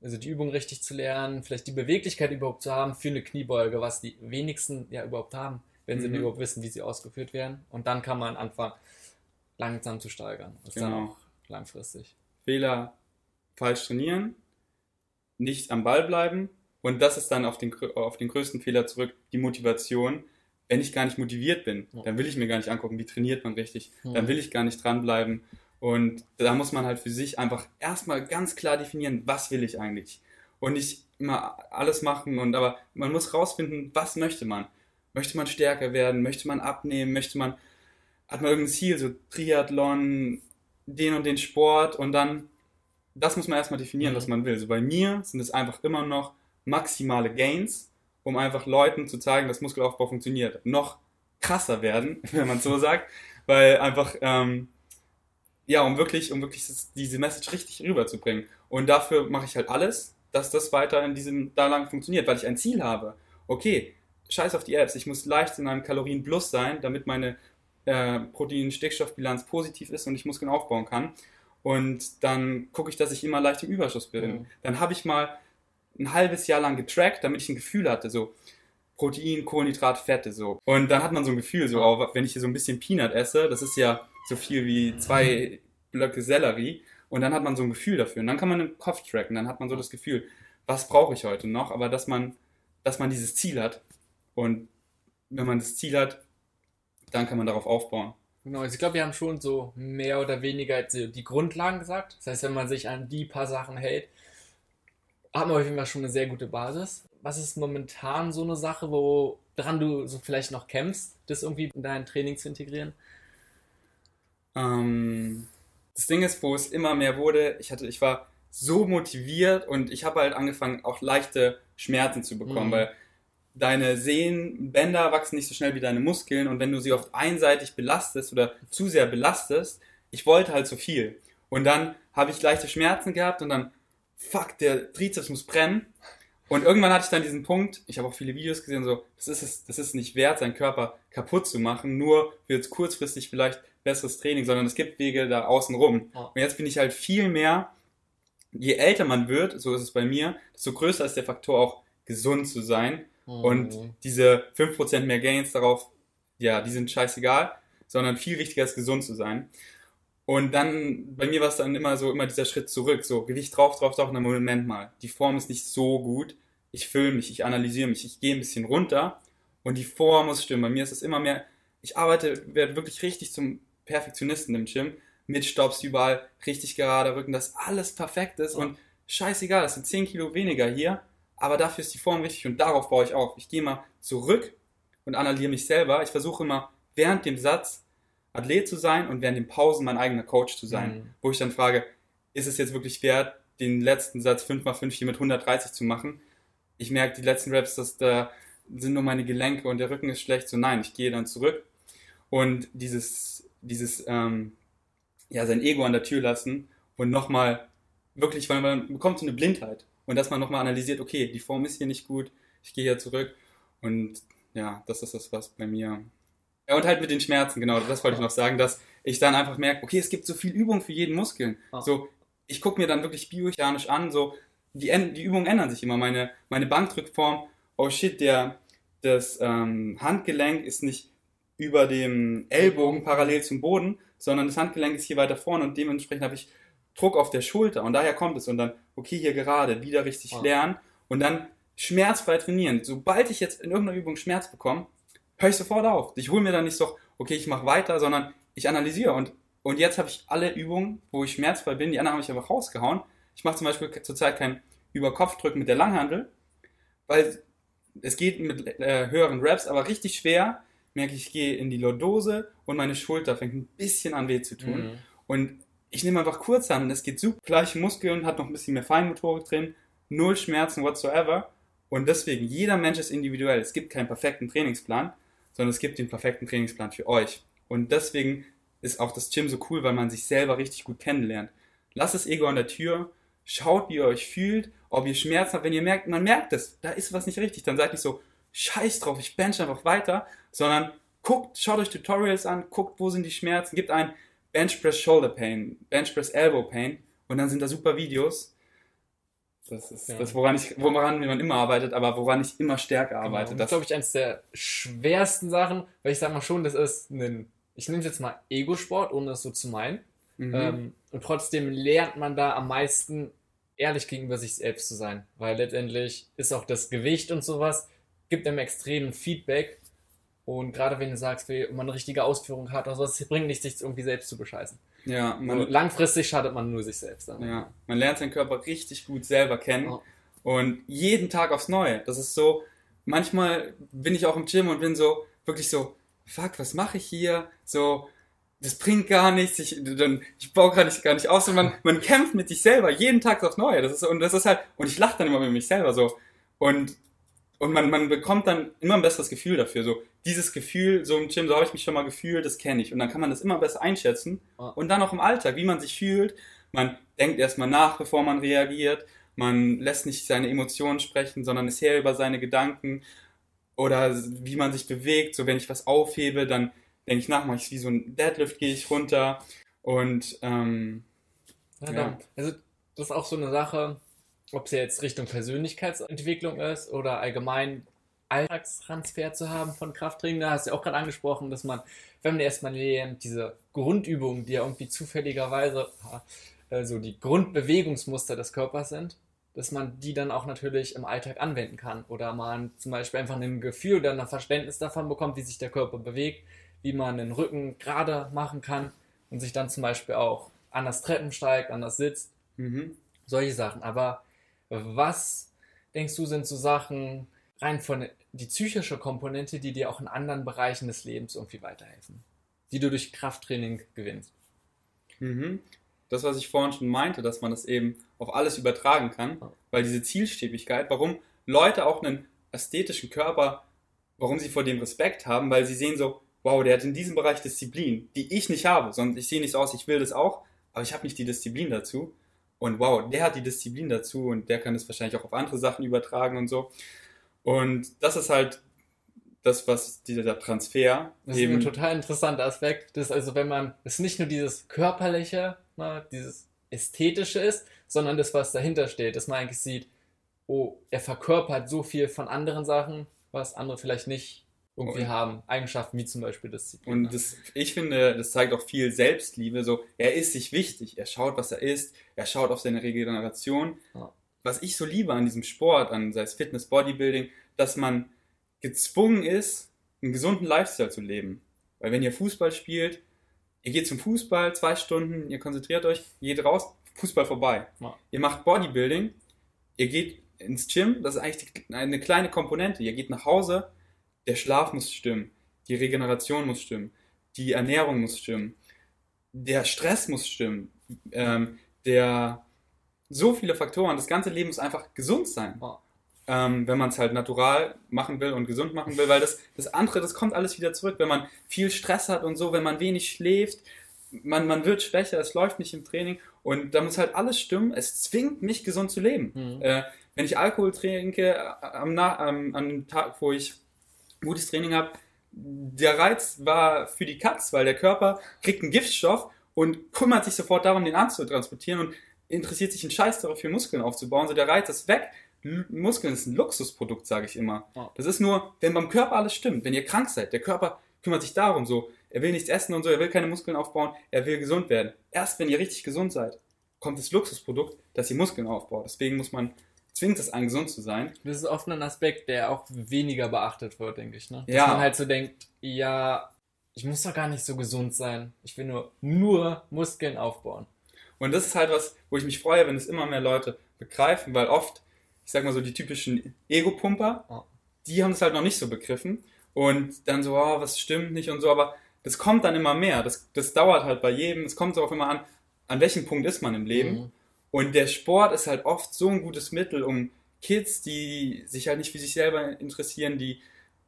also die Übung richtig zu lernen, vielleicht die Beweglichkeit überhaupt zu haben für eine Kniebeuge, was die wenigsten ja überhaupt haben, wenn sie mhm. überhaupt wissen, wie sie ausgeführt werden. Und dann kann man anfangen, langsam zu steigern. Das genau. dann auch langfristig. Fehler falsch trainieren, nicht am Ball bleiben und das ist dann auf den, auf den größten Fehler zurück, die Motivation wenn ich gar nicht motiviert bin, ja. dann will ich mir gar nicht angucken, wie trainiert man richtig. Ja. Dann will ich gar nicht dranbleiben. Und da muss man halt für sich einfach erstmal ganz klar definieren, was will ich eigentlich. Und nicht immer alles machen und aber man muss rausfinden, was möchte man. Möchte man stärker werden? Möchte man abnehmen? Möchte man, hat man irgendein Ziel, so Triathlon, den und den Sport und dann, das muss man erstmal definieren, mhm. was man will. So bei mir sind es einfach immer noch maximale Gains, um einfach Leuten zu zeigen, dass Muskelaufbau funktioniert. Noch krasser werden, wenn man so sagt, weil einfach, ähm, ja, um wirklich, um wirklich diese Message richtig rüberzubringen. Und dafür mache ich halt alles, dass das weiter in diesem da lang funktioniert, weil ich ein Ziel habe. Okay, scheiß auf die Apps, ich muss leicht in einem Kalorien-Plus sein, damit meine äh, Protein-Stickstoffbilanz positiv ist und ich Muskeln aufbauen kann. Und dann gucke ich, dass ich immer leicht im Überschuss bin. Mhm. Dann habe ich mal ein halbes Jahr lang getrackt, damit ich ein Gefühl hatte, so Protein, Kohlenhydrat, Fette, so. Und dann hat man so ein Gefühl, so, auch wenn ich hier so ein bisschen Peanut esse, das ist ja so viel wie zwei Blöcke Sellerie. Und dann hat man so ein Gefühl dafür. Und dann kann man im Kopf tracken. Dann hat man so das Gefühl, was brauche ich heute noch? Aber dass man, dass man dieses Ziel hat. Und wenn man das Ziel hat, dann kann man darauf aufbauen. Genau, also ich glaube, wir haben schon so mehr oder weniger die Grundlagen gesagt. Das heißt, wenn man sich an die paar Sachen hält, hat man auf jeden Fall schon eine sehr gute Basis. Was ist momentan so eine Sache, woran du so vielleicht noch kämpfst, das irgendwie in dein Training zu integrieren? Ähm, das Ding ist, wo es immer mehr wurde, ich hatte, ich war so motiviert und ich habe halt angefangen, auch leichte Schmerzen zu bekommen, mhm. weil deine Sehnenbänder wachsen nicht so schnell wie deine Muskeln und wenn du sie oft einseitig belastest oder zu sehr belastest, ich wollte halt so viel. Und dann habe ich leichte Schmerzen gehabt und dann, fuck, der Trizeps muss brennen. Und irgendwann hatte ich dann diesen Punkt, ich habe auch viele Videos gesehen, so, das ist es, das ist nicht wert, seinen Körper kaputt zu machen, nur für jetzt kurzfristig vielleicht besseres Training, sondern es gibt Wege da außen rum. Ja. Und jetzt bin ich halt viel mehr, je älter man wird, so ist es bei mir, desto größer ist der Faktor auch gesund zu sein Mhm. Und diese 5% mehr Gains darauf, ja, die sind scheißegal, sondern viel wichtiger ist, gesund zu sein. Und dann, bei mir war es dann immer so, immer dieser Schritt zurück, so Gewicht drauf, drauf, drauf, und dann Moment mal, die Form ist nicht so gut, ich fülle mich, ich analysiere mich, ich gehe ein bisschen runter und die Form muss stimmen. Bei mir ist es immer mehr, ich arbeite, werde wirklich richtig zum Perfektionisten im Gym, mit Stops überall, richtig gerade Rücken, dass alles perfekt ist und scheißegal, das sind 10 Kilo weniger hier, aber dafür ist die Form richtig und darauf baue ich auf. Ich gehe mal zurück und analysiere mich selber. Ich versuche immer während dem Satz Athlet zu sein und während den Pausen mein eigener Coach zu sein, mhm. wo ich dann frage, ist es jetzt wirklich wert, den letzten Satz 5x5 hier mit 130 zu machen? Ich merke, die letzten Reps, dass da sind nur meine Gelenke und der Rücken ist schlecht. So nein, ich gehe dann zurück und dieses, dieses, ähm, ja, sein Ego an der Tür lassen und nochmal wirklich, weil man bekommt so eine Blindheit und dass man nochmal analysiert, okay, die Form ist hier nicht gut, ich gehe hier zurück und ja, das ist das, was bei mir. Ja, und halt mit den Schmerzen, genau, das wollte ich noch sagen, dass ich dann einfach merke, okay, es gibt so viel Übung für jeden Muskeln. Oh. So, ich gucke mir dann wirklich biochemisch an, so, die, die Übungen ändern sich immer. Meine, meine Bankdrückform, oh shit, der, das ähm, Handgelenk ist nicht über dem Ellbogen parallel zum Boden, sondern das Handgelenk ist hier weiter vorne und dementsprechend habe ich Druck auf der Schulter und daher kommt es und dann, okay, hier gerade, wieder richtig oh. lernen und dann schmerzfrei trainieren. Sobald ich jetzt in irgendeiner Übung Schmerz bekomme, höre ich sofort auf. Ich hole mir dann nicht so, okay, ich mache weiter, sondern ich analysiere und, und jetzt habe ich alle Übungen, wo ich schmerzfrei bin, die anderen habe ich einfach rausgehauen. Ich mache zum Beispiel zurzeit kein Überkopfdrücken mit der Langhandel, weil es geht mit äh, höheren Raps, aber richtig schwer merke ich, ich gehe in die Lordose und meine Schulter fängt ein bisschen an weh zu tun. Mhm. Und ich nehme einfach Kurzhandeln, das geht super. Gleiche Muskeln, hat noch ein bisschen mehr Feinmotorik drin, null Schmerzen whatsoever. Und deswegen, jeder Mensch ist individuell. Es gibt keinen perfekten Trainingsplan, sondern es gibt den perfekten Trainingsplan für euch. Und deswegen ist auch das Gym so cool, weil man sich selber richtig gut kennenlernt. Lasst das Ego an der Tür, schaut, wie ihr euch fühlt, ob ihr Schmerzen habt. Wenn ihr merkt, man merkt es, da ist was nicht richtig, dann seid nicht so, scheiß drauf, ich bench einfach weiter, sondern guckt, schaut euch Tutorials an, guckt, wo sind die Schmerzen, gibt ein, Bench Press Shoulder Pain, Bench Press Elbow Pain und dann sind da super Videos. Das ist ja. das, woran, ich, woran man immer arbeitet, aber woran ich immer stärker genau. arbeite. Genau. Das ist, glaube ich, eines der schwersten Sachen, weil ich sage mal schon, das ist ein, ich nehme es jetzt mal Ego-Sport, ohne das so zu meinen. Mhm. Ähm, und trotzdem lernt man da am meisten ehrlich gegenüber sich selbst zu sein, weil letztendlich ist auch das Gewicht und sowas, gibt einem extremen Feedback Und gerade wenn du sagst, wie man eine richtige Ausführung hat, also es bringt nichts, sich irgendwie selbst zu bescheißen. Ja, man, und langfristig schadet man nur sich selbst. Dann. Ja, man lernt seinen Körper richtig gut selber kennen oh. und jeden Tag aufs Neue. Das ist so, manchmal bin ich auch im Gym und bin so, wirklich so, fuck, was mache ich hier? So, das bringt gar nichts, ich, dann, ich baue gar nicht, gar nicht aus und man, man kämpft mit sich selber jeden Tag aufs Neue. Das ist, und das ist halt, und ich lache dann immer mit mich selber so. Und, und man, man bekommt dann immer ein besseres Gefühl dafür. So, dieses Gefühl, so im Gym, so habe ich mich schon mal gefühlt, das kenne ich. Und dann kann man das immer besser einschätzen. Und dann auch im Alltag, wie man sich fühlt. Man denkt erstmal nach, bevor man reagiert. Man lässt nicht seine Emotionen sprechen, sondern ist her über seine Gedanken. Oder wie man sich bewegt. So, wenn ich was aufhebe, dann denke ich nach, mache ich wie so ein Deadlift, gehe ich runter und ähm, ja, ja. Also das ist auch so eine Sache, ob es jetzt Richtung Persönlichkeitsentwicklung ist oder allgemein Alltagstransfer zu haben von Krafttraining. Da hast du ja auch gerade angesprochen, dass man, wenn man erstmal lernt, diese Grundübungen, die ja irgendwie zufälligerweise also die Grundbewegungsmuster des Körpers sind, dass man die dann auch natürlich im Alltag anwenden kann oder man zum Beispiel einfach ein Gefühl oder ein Verständnis davon bekommt, wie sich der Körper bewegt, wie man den Rücken gerade machen kann und sich dann zum Beispiel auch anders Treppen steigt, anders sitzt. Mhm. Solche Sachen. Aber was denkst du sind so Sachen rein von die psychische Komponente, die dir auch in anderen Bereichen des Lebens irgendwie weiterhelfen, die du durch Krafttraining gewinnst? Mhm. Das, was ich vorhin schon meinte, dass man das eben auf alles übertragen kann, weil diese Zielstrebigkeit, warum Leute auch einen ästhetischen Körper, warum sie vor dem Respekt haben, weil sie sehen so, wow, der hat in diesem Bereich Disziplin, die ich nicht habe, sondern ich sehe nicht so aus, ich will das auch, aber ich habe nicht die Disziplin dazu. Und wow, der hat die Disziplin dazu und der kann es wahrscheinlich auch auf andere Sachen übertragen und so. Und das ist halt das, was dieser Transfer. Das eben ist ein total interessanter Aspekt. Das also, wenn man, es nicht nur dieses körperliche, ne, dieses ästhetische ist, sondern das, was dahinter steht, dass man eigentlich sieht, oh, er verkörpert so viel von anderen Sachen, was andere vielleicht nicht irgendwie und, haben. Eigenschaften wie zum Beispiel Disziplin. Und das, ich finde, das zeigt auch viel Selbstliebe. So, er ist sich wichtig. Er schaut, was er isst. Er schaut auf seine Regeneration. Ja. Was ich so liebe an diesem Sport, an sei es Fitness, Bodybuilding, dass man gezwungen ist, einen gesunden Lifestyle zu leben. Weil wenn ihr Fußball spielt, ihr geht zum Fußball zwei Stunden, ihr konzentriert euch, ihr geht raus, Fußball vorbei. Ja. Ihr macht Bodybuilding, ihr geht ins Gym, das ist eigentlich eine kleine Komponente. Ihr geht nach Hause, der Schlaf muss stimmen, die Regeneration muss stimmen, die Ernährung muss stimmen, der Stress muss stimmen, ähm, der so viele Faktoren, das ganze Leben muss einfach gesund sein. Oh. Ähm, wenn man es halt natural machen will und gesund machen will, weil das, das andere, das kommt alles wieder zurück, wenn man viel Stress hat und so, wenn man wenig schläft, man, man wird schwächer, es läuft nicht im Training und da muss halt alles stimmen. Es zwingt mich, gesund zu leben. Mhm. Äh, wenn ich Alkohol trinke, äh, am, am, am Tag, wo ich gutes Training habe, der Reiz war für die Katz, weil der Körper kriegt einen Giftstoff und kümmert sich sofort darum, den anzutransportieren und interessiert sich einen Scheiß dafür, Muskeln aufzubauen. So der Reiz ist weg. Muskeln ist ein Luxusprodukt, sage ich immer. Das ist nur, wenn beim Körper alles stimmt, wenn ihr krank seid, der Körper kümmert sich darum so. Er will nichts essen und so, er will keine Muskeln aufbauen, er will gesund werden. Erst wenn ihr richtig gesund seid, kommt das Luxusprodukt, dass ihr Muskeln aufbaut. Deswegen muss man zwingt es einen, gesund zu sein. Das ist oft ein Aspekt, der auch weniger beachtet wird, denke ich. Ne? Dass ja. man halt so denkt, ja, ich muss doch gar nicht so gesund sein. Ich will nur, nur Muskeln aufbauen. Und das ist halt was, wo ich mich freue, wenn es immer mehr Leute begreifen, weil oft, ich sag mal so, die typischen Ego-Pumper, oh. die haben es halt noch nicht so begriffen. Und dann so, oh, was stimmt nicht und so, aber das kommt dann immer mehr. Das, das dauert halt bei jedem. Es kommt auch immer an, an welchem Punkt ist man im Leben. Mhm. Und der Sport ist halt oft so ein gutes Mittel, um Kids, die sich halt nicht für sich selber interessieren, die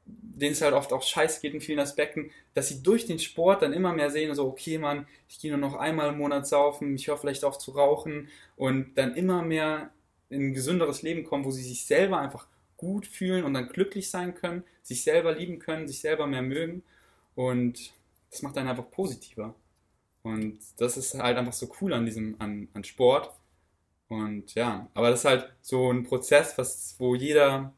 denen es halt oft auch scheiße geht in vielen Aspekten, dass sie durch den Sport dann immer mehr sehen, so, okay, Mann, ich gehe nur noch einmal im Monat saufen, ich höre vielleicht auf zu rauchen und dann immer mehr in ein gesünderes Leben kommen, wo sie sich selber einfach gut fühlen und dann glücklich sein können, sich selber lieben können, sich selber mehr mögen und das macht einen einfach positiver. Und das ist halt einfach so cool an diesem, an, an Sport, und ja, aber das ist halt so ein Prozess, was, wo jeder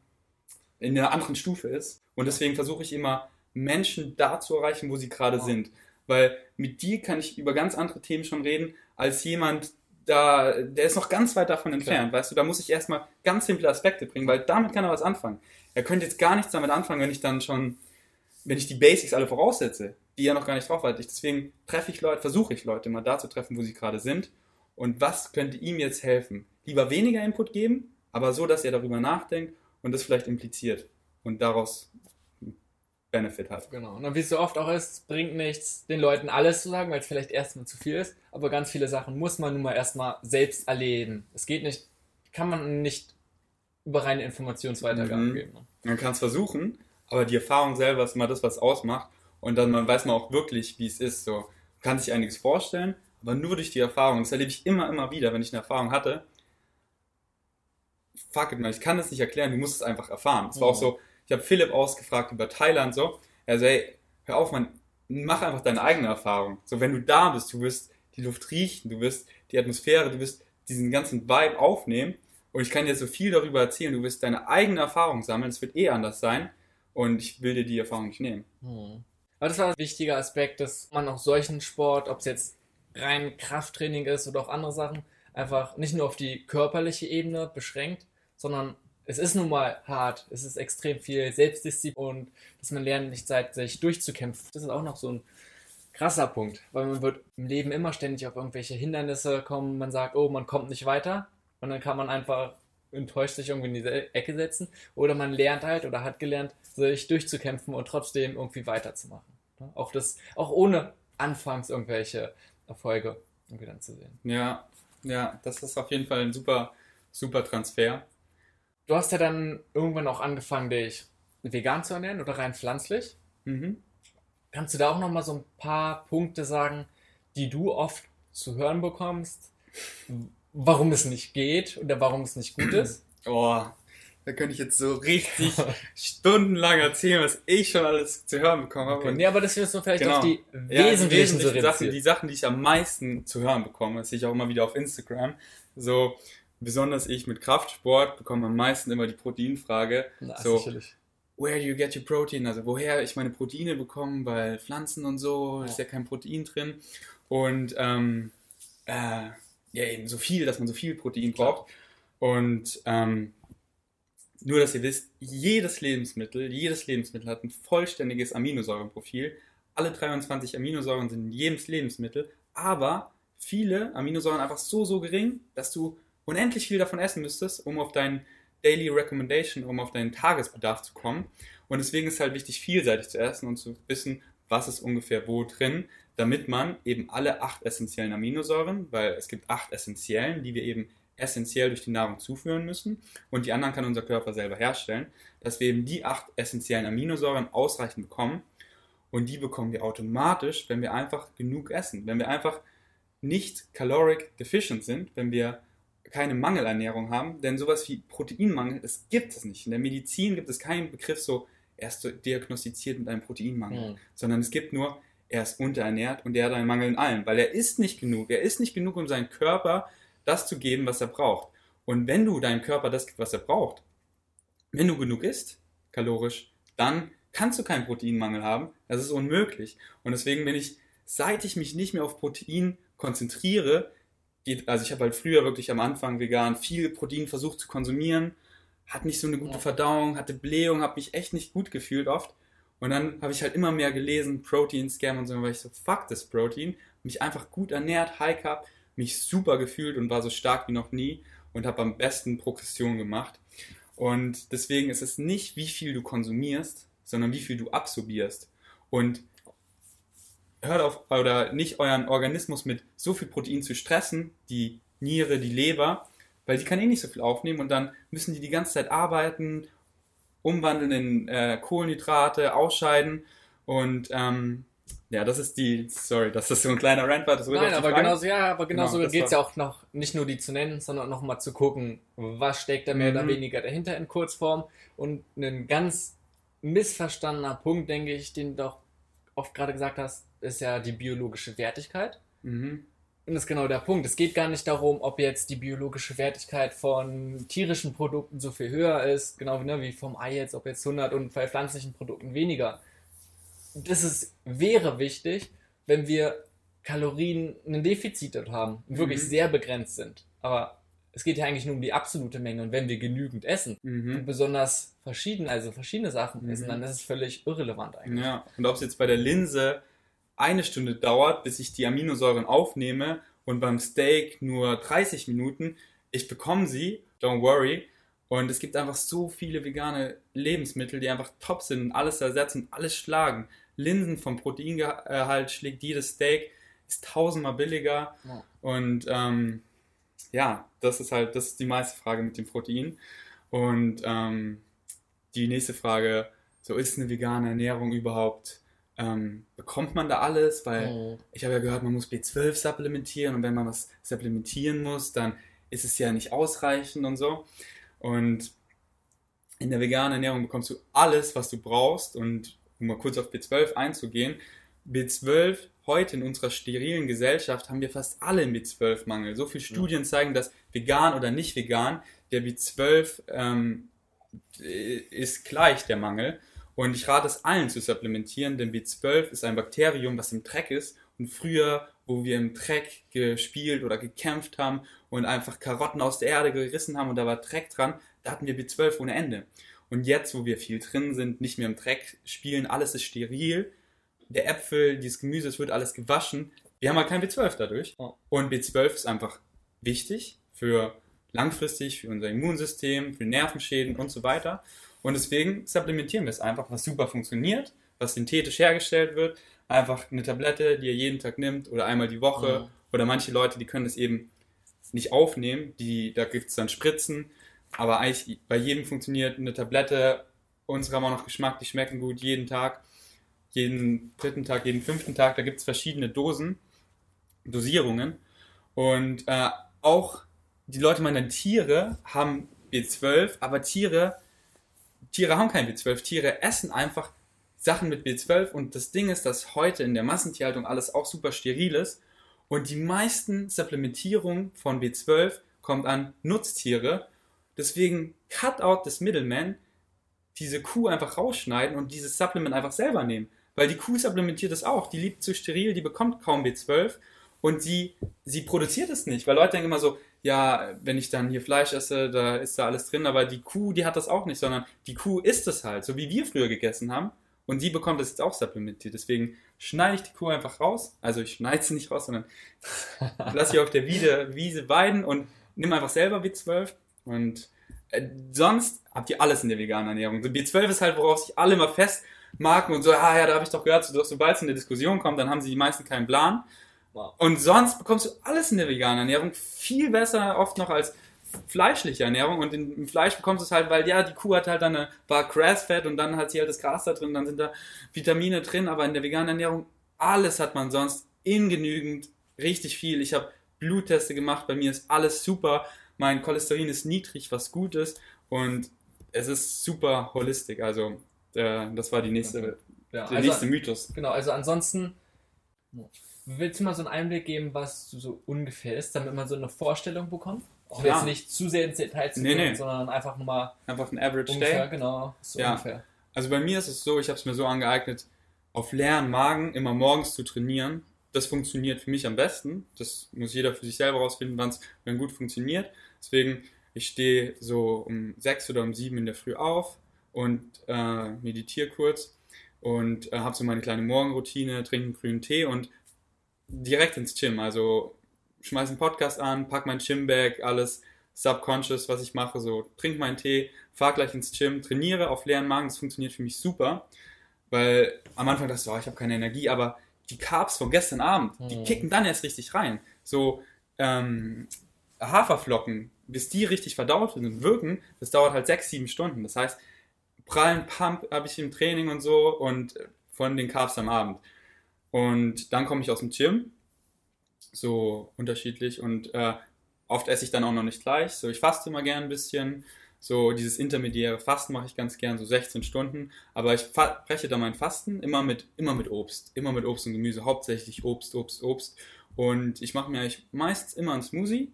in einer anderen Stufe ist. Und deswegen versuche ich immer, Menschen da zu erreichen, wo sie gerade wow. sind. Weil mit dir kann ich über ganz andere Themen schon reden, als jemand, da, der ist noch ganz weit davon entfernt. Okay. Weißt du, da muss ich erstmal ganz simple Aspekte bringen, weil damit kann er was anfangen. Er könnte jetzt gar nichts damit anfangen, wenn ich dann schon wenn ich die Basics alle voraussetze, die ja noch gar nicht drauf hatte. Deswegen treffe ich Leute, versuche ich Leute mal da zu treffen, wo sie gerade sind. Und was könnte ihm jetzt helfen? Lieber weniger Input geben, aber so, dass er darüber nachdenkt und das vielleicht impliziert und daraus Benefit hat. Genau. Und wie es so oft auch ist, es bringt nichts, den Leuten alles zu sagen, weil es vielleicht erstmal zu viel ist. Aber ganz viele Sachen muss man nun mal erstmal selbst erleben. Es geht nicht, kann man nicht über reine Informationsweitergabe mhm. geben. Ne? Man kann es versuchen, aber die Erfahrung selber ist immer das, was ausmacht. Und dann man weiß man auch wirklich, wie es ist. So man kann sich einiges vorstellen, aber nur durch die Erfahrung. Das erlebe ich immer, immer wieder, wenn ich eine Erfahrung hatte. Fuck it, man, ich kann das nicht erklären, du musst es einfach erfahren. Es war mhm. auch so, ich habe Philipp ausgefragt über Thailand so. Er sagt, ey, hör auf, man, mach einfach deine eigene Erfahrung. So, wenn du da bist, du wirst die Luft riechen, du wirst die Atmosphäre, du wirst diesen ganzen Vibe aufnehmen. Und ich kann dir so viel darüber erzählen. Du wirst deine eigene Erfahrung sammeln. Es wird eh anders sein. Und ich will dir die Erfahrung nicht nehmen. Hm. Aber das war ein wichtiger Aspekt, dass man auch solchen Sport, ob es jetzt rein Krafttraining ist oder auch andere Sachen, einfach nicht nur auf die körperliche Ebene beschränkt, sondern es ist nun mal hart, es ist extrem viel Selbstdisziplin und dass man lernt, nicht Zeit, sich durchzukämpfen. Das ist auch noch so ein krasser Punkt, weil man wird im Leben immer ständig auf irgendwelche Hindernisse kommen, man sagt, oh, man kommt nicht weiter und dann kann man einfach enttäuscht sich irgendwie in diese Ecke setzen oder man lernt halt oder hat gelernt, sich durchzukämpfen und trotzdem irgendwie weiterzumachen. Auch das, auch ohne anfangs irgendwelche Erfolge irgendwie dann zu sehen. Ja, ja, das ist auf jeden Fall ein super, super Transfer. Du hast ja dann irgendwann auch angefangen, dich vegan zu ernähren oder rein pflanzlich. Mhm. Kannst du da auch nochmal so ein paar Punkte sagen, die du oft zu hören bekommst, warum es nicht geht oder warum es nicht gut ist? Oh, da könnte ich jetzt so richtig stundenlang erzählen, was ich schon alles zu hören bekommen habe. Okay. Nee, aber das wirst du vielleicht genau. auf die wesentlichen, ja, die wesentlichen Sachen, die Sachen, die ich am meisten zu hören bekomme, das sehe ich auch immer wieder auf Instagram. So, besonders ich mit Kraftsport bekomme am meisten immer die Proteinfrage. Na, so, sicherlich. where do you get your protein? Also woher ich meine Proteine bekomme, weil Pflanzen und so, ja. ist ja kein Protein drin. Und ähm, äh, ja, eben so viel, dass man so viel Protein braucht. Und ähm, nur, dass ihr wisst, jedes Lebensmittel, jedes Lebensmittel hat ein vollständiges Aminosäurenprofil. Alle 23 Aminosäuren sind in jedem Lebensmittel, aber viele Aminosäuren einfach so, so gering, dass du unendlich viel davon essen müsstest, um auf deinen Daily Recommendation, um auf deinen Tagesbedarf zu kommen. Und deswegen ist es halt wichtig, vielseitig zu essen und zu wissen, was ist ungefähr wo drin, damit man eben alle acht essentiellen Aminosäuren, weil es gibt acht essentiellen, die wir eben essentiell durch die Nahrung zuführen müssen und die anderen kann unser Körper selber herstellen, dass wir eben die acht essentiellen Aminosäuren ausreichend bekommen und die bekommen wir automatisch, wenn wir einfach genug essen, wenn wir einfach nicht caloric deficient sind, wenn wir keine Mangelernährung haben, denn sowas wie Proteinmangel, das gibt es nicht. In der Medizin gibt es keinen Begriff so, er ist diagnostiziert mit einem Proteinmangel, mhm. sondern es gibt nur, er ist unterernährt und er hat einen Mangel in allem, weil er isst nicht genug. Er isst nicht genug, um seinem Körper das zu geben, was er braucht. Und wenn du deinem Körper das gibst, was er braucht, wenn du genug isst, kalorisch, dann kannst du keinen Proteinmangel haben. Das ist unmöglich. Und deswegen bin ich, seit ich mich nicht mehr auf Protein konzentriere, also ich habe halt früher wirklich am Anfang vegan viel Protein versucht zu konsumieren, hat nicht so eine gute Verdauung, hatte Blähung, habe mich echt nicht gut gefühlt oft. Und dann habe ich halt immer mehr gelesen, Protein, Scam und so, weil ich so, fuck das Protein, mich einfach gut ernährt, High Carb, mich super gefühlt und war so stark wie noch nie und habe am besten Progression gemacht. Und deswegen ist es nicht, wie viel du konsumierst, sondern wie viel du absorbierst. Und hört auf, oder nicht euren Organismus mit so viel Protein zu stressen, die Niere, die Leber, weil die kann eh nicht so viel aufnehmen und dann müssen die die ganze Zeit arbeiten, umwandeln in äh, Kohlenhydrate, ausscheiden und ähm, ja, das ist die, sorry, das ist so ein kleiner Rant war. Das Nein, aber genauso, ja, aber genauso genau, geht es ja auch noch, nicht nur die zu nennen, sondern noch mal zu gucken, was steckt da mehr mhm. oder weniger dahinter in Kurzform. Und ein ganz missverstandener Punkt, denke ich, den du doch oft gerade gesagt hast, ist ja die biologische Wertigkeit. Mhm. Und das ist genau der Punkt. Es geht gar nicht darum, ob jetzt die biologische Wertigkeit von tierischen Produkten so viel höher ist, genau wie, ne, wie vom Ei jetzt, ob jetzt 100 und bei pflanzlichen Produkten weniger. Das ist, wäre wichtig, wenn wir Kalorien ein Defizit dort haben und wirklich mhm. sehr begrenzt sind. Aber es geht ja eigentlich nur um die absolute Menge und wenn wir genügend essen Mhm. und besonders verschieden, also verschiedene Sachen Mhm. essen, dann ist es völlig irrelevant eigentlich. Ja, und ob es jetzt bei der Linse eine Stunde dauert, bis ich die Aminosäuren aufnehme und beim Steak nur 30 Minuten, ich bekomme sie, don't worry. Und es gibt einfach so viele vegane Lebensmittel, die einfach top sind und alles ersetzen, alles schlagen. Linsen vom Proteingehalt schlägt jedes Steak, ist tausendmal billiger. Ja. Und ähm, ja, das ist halt, das ist die meiste Frage mit dem Protein. Und ähm, die nächste Frage, so ist eine vegane Ernährung überhaupt, ähm, bekommt man da alles? Weil Mhm. ich habe ja gehört, man muss B12 supplementieren und wenn man was supplementieren muss, dann ist es ja nicht ausreichend und so. Und in der veganen Ernährung bekommst du alles, was du brauchst. Und um mal kurz auf B12 einzugehen, B12 heute in unserer sterilen Gesellschaft haben wir fast alle einen B12-Mangel. So viele Studien zeigen, dass vegan oder nicht vegan, der B12 ähm, ist gleich der Mangel. Und ich rate es allen zu supplementieren, denn B12 ist ein Bakterium, was im Dreck ist. Und früher, wo wir im Dreck gespielt oder gekämpft haben und einfach Karotten aus der Erde gerissen haben und da war Dreck dran, da hatten wir B12 ohne Ende. Und jetzt, wo wir viel drin sind, nicht mehr im Dreck spielen, alles ist steril, der Äpfel, dieses Gemüse, es wird alles gewaschen, wir haben halt kein B12 dadurch. Und B12 ist einfach wichtig für langfristig, für unser Immunsystem, für Nervenschäden und so weiter. Und deswegen supplementieren wir es einfach, was super funktioniert, was synthetisch hergestellt wird. Einfach eine Tablette, die ihr jeden Tag nimmt oder einmal die Woche. Mhm. Oder manche Leute, die können es eben nicht aufnehmen, die, da gibt es dann Spritzen. Aber eigentlich bei jedem funktioniert eine Tablette. Unsere haben auch noch Geschmack, die schmecken gut jeden Tag. Jeden dritten Tag, jeden fünften Tag, da gibt es verschiedene Dosen, Dosierungen. Und äh, auch die Leute meinen, Tiere haben B12, aber Tiere, Tiere haben kein B12. Tiere essen einfach Sachen mit B12 und das Ding ist, dass heute in der Massentierhaltung alles auch super steril ist und die meisten Supplementierung von B12 kommt an Nutztiere. Deswegen cut out des Middleman, diese Kuh einfach rausschneiden und dieses Supplement einfach selber nehmen. Weil die Kuh supplementiert es auch. Die liebt zu steril, die bekommt kaum B12 und sie, sie produziert es nicht. Weil Leute denken immer so, ja, wenn ich dann hier Fleisch esse, da ist da alles drin, aber die Kuh, die hat das auch nicht, sondern die Kuh isst es halt, so wie wir früher gegessen haben. Und die bekommt das jetzt auch supplementiert. Deswegen schneide ich die Kuh einfach raus. Also ich schneide sie nicht raus, sondern lasse sie auf der Wiese, Wiese weiden und nimm einfach selber B12. Und äh, sonst habt ihr alles in der veganen Ernährung. So B12 ist halt, worauf sich alle immer festmarken und so, ah ja, da habe ich doch gehört, so, sobald es in der Diskussion kommt, dann haben sie die meisten keinen Plan. Wow. Und sonst bekommst du alles in der veganen Ernährung viel besser oft noch als fleischliche Ernährung und im Fleisch bekommst du es halt, weil ja, die Kuh hat halt dann eine Bar Grass-Fett und dann hat sie halt das Gras da drin, dann sind da Vitamine drin, aber in der veganen Ernährung, alles hat man sonst in genügend, richtig viel. Ich habe Blutteste gemacht, bei mir ist alles super, mein Cholesterin ist niedrig, was gut ist und es ist super holistisch, also äh, das war die nächste, Ja, der also, nächste Mythos. genau, also ansonsten willst du mal so einen Einblick geben, was so ungefähr ist, damit man so eine Vorstellung bekommt? Auch jetzt nicht zu sehr ins Detail zu Nee, gehen, nee. sondern einfach nur mal Einfach ein Average ungefähr, Day. genau, so Ja. ungefähr. Also bei mir ist es so, ich habe es mir so angeeignet, auf leeren Magen immer morgens zu trainieren. Das funktioniert für mich am besten. Das muss jeder für sich selber rausfinden, wann es wenn gut funktioniert. Deswegen, ich stehe so um sechs oder um sieben in der Früh auf und äh, meditiere kurz und äh, habe so meine kleine Morgenroutine, trinke einen grünen Tee und direkt ins Gym. Also schmeiß einen Podcast an, pack mein Gymbag, alles subconscious, was ich mache, so trink meinen Tee, fahr gleich ins Gym, trainiere auf leeren Magen, das funktioniert für mich super, weil am Anfang dachte ich, oh, ich habe keine Energie, aber die Carbs von gestern Abend, die Mhm. kicken dann erst richtig rein. So ähm, Haferflocken, bis die richtig verdaut sind und wirken, das dauert halt sechs, sieben Stunden. Das heißt, prallen Pump habe ich im Training und so und von den Carbs am Abend. Und dann komme ich aus dem Gym, so unterschiedlich und äh, oft esse ich dann auch noch nicht gleich. So, ich faste immer gern ein bisschen. So, dieses intermediäre Fasten mache ich ganz gern, so 16 Stunden. Aber ich breche da mein Fasten immer mit, immer mit Obst. Immer mit Obst und Gemüse. Hauptsächlich Obst, Obst, Obst. Und ich mache mir eigentlich meistens immer einen Smoothie.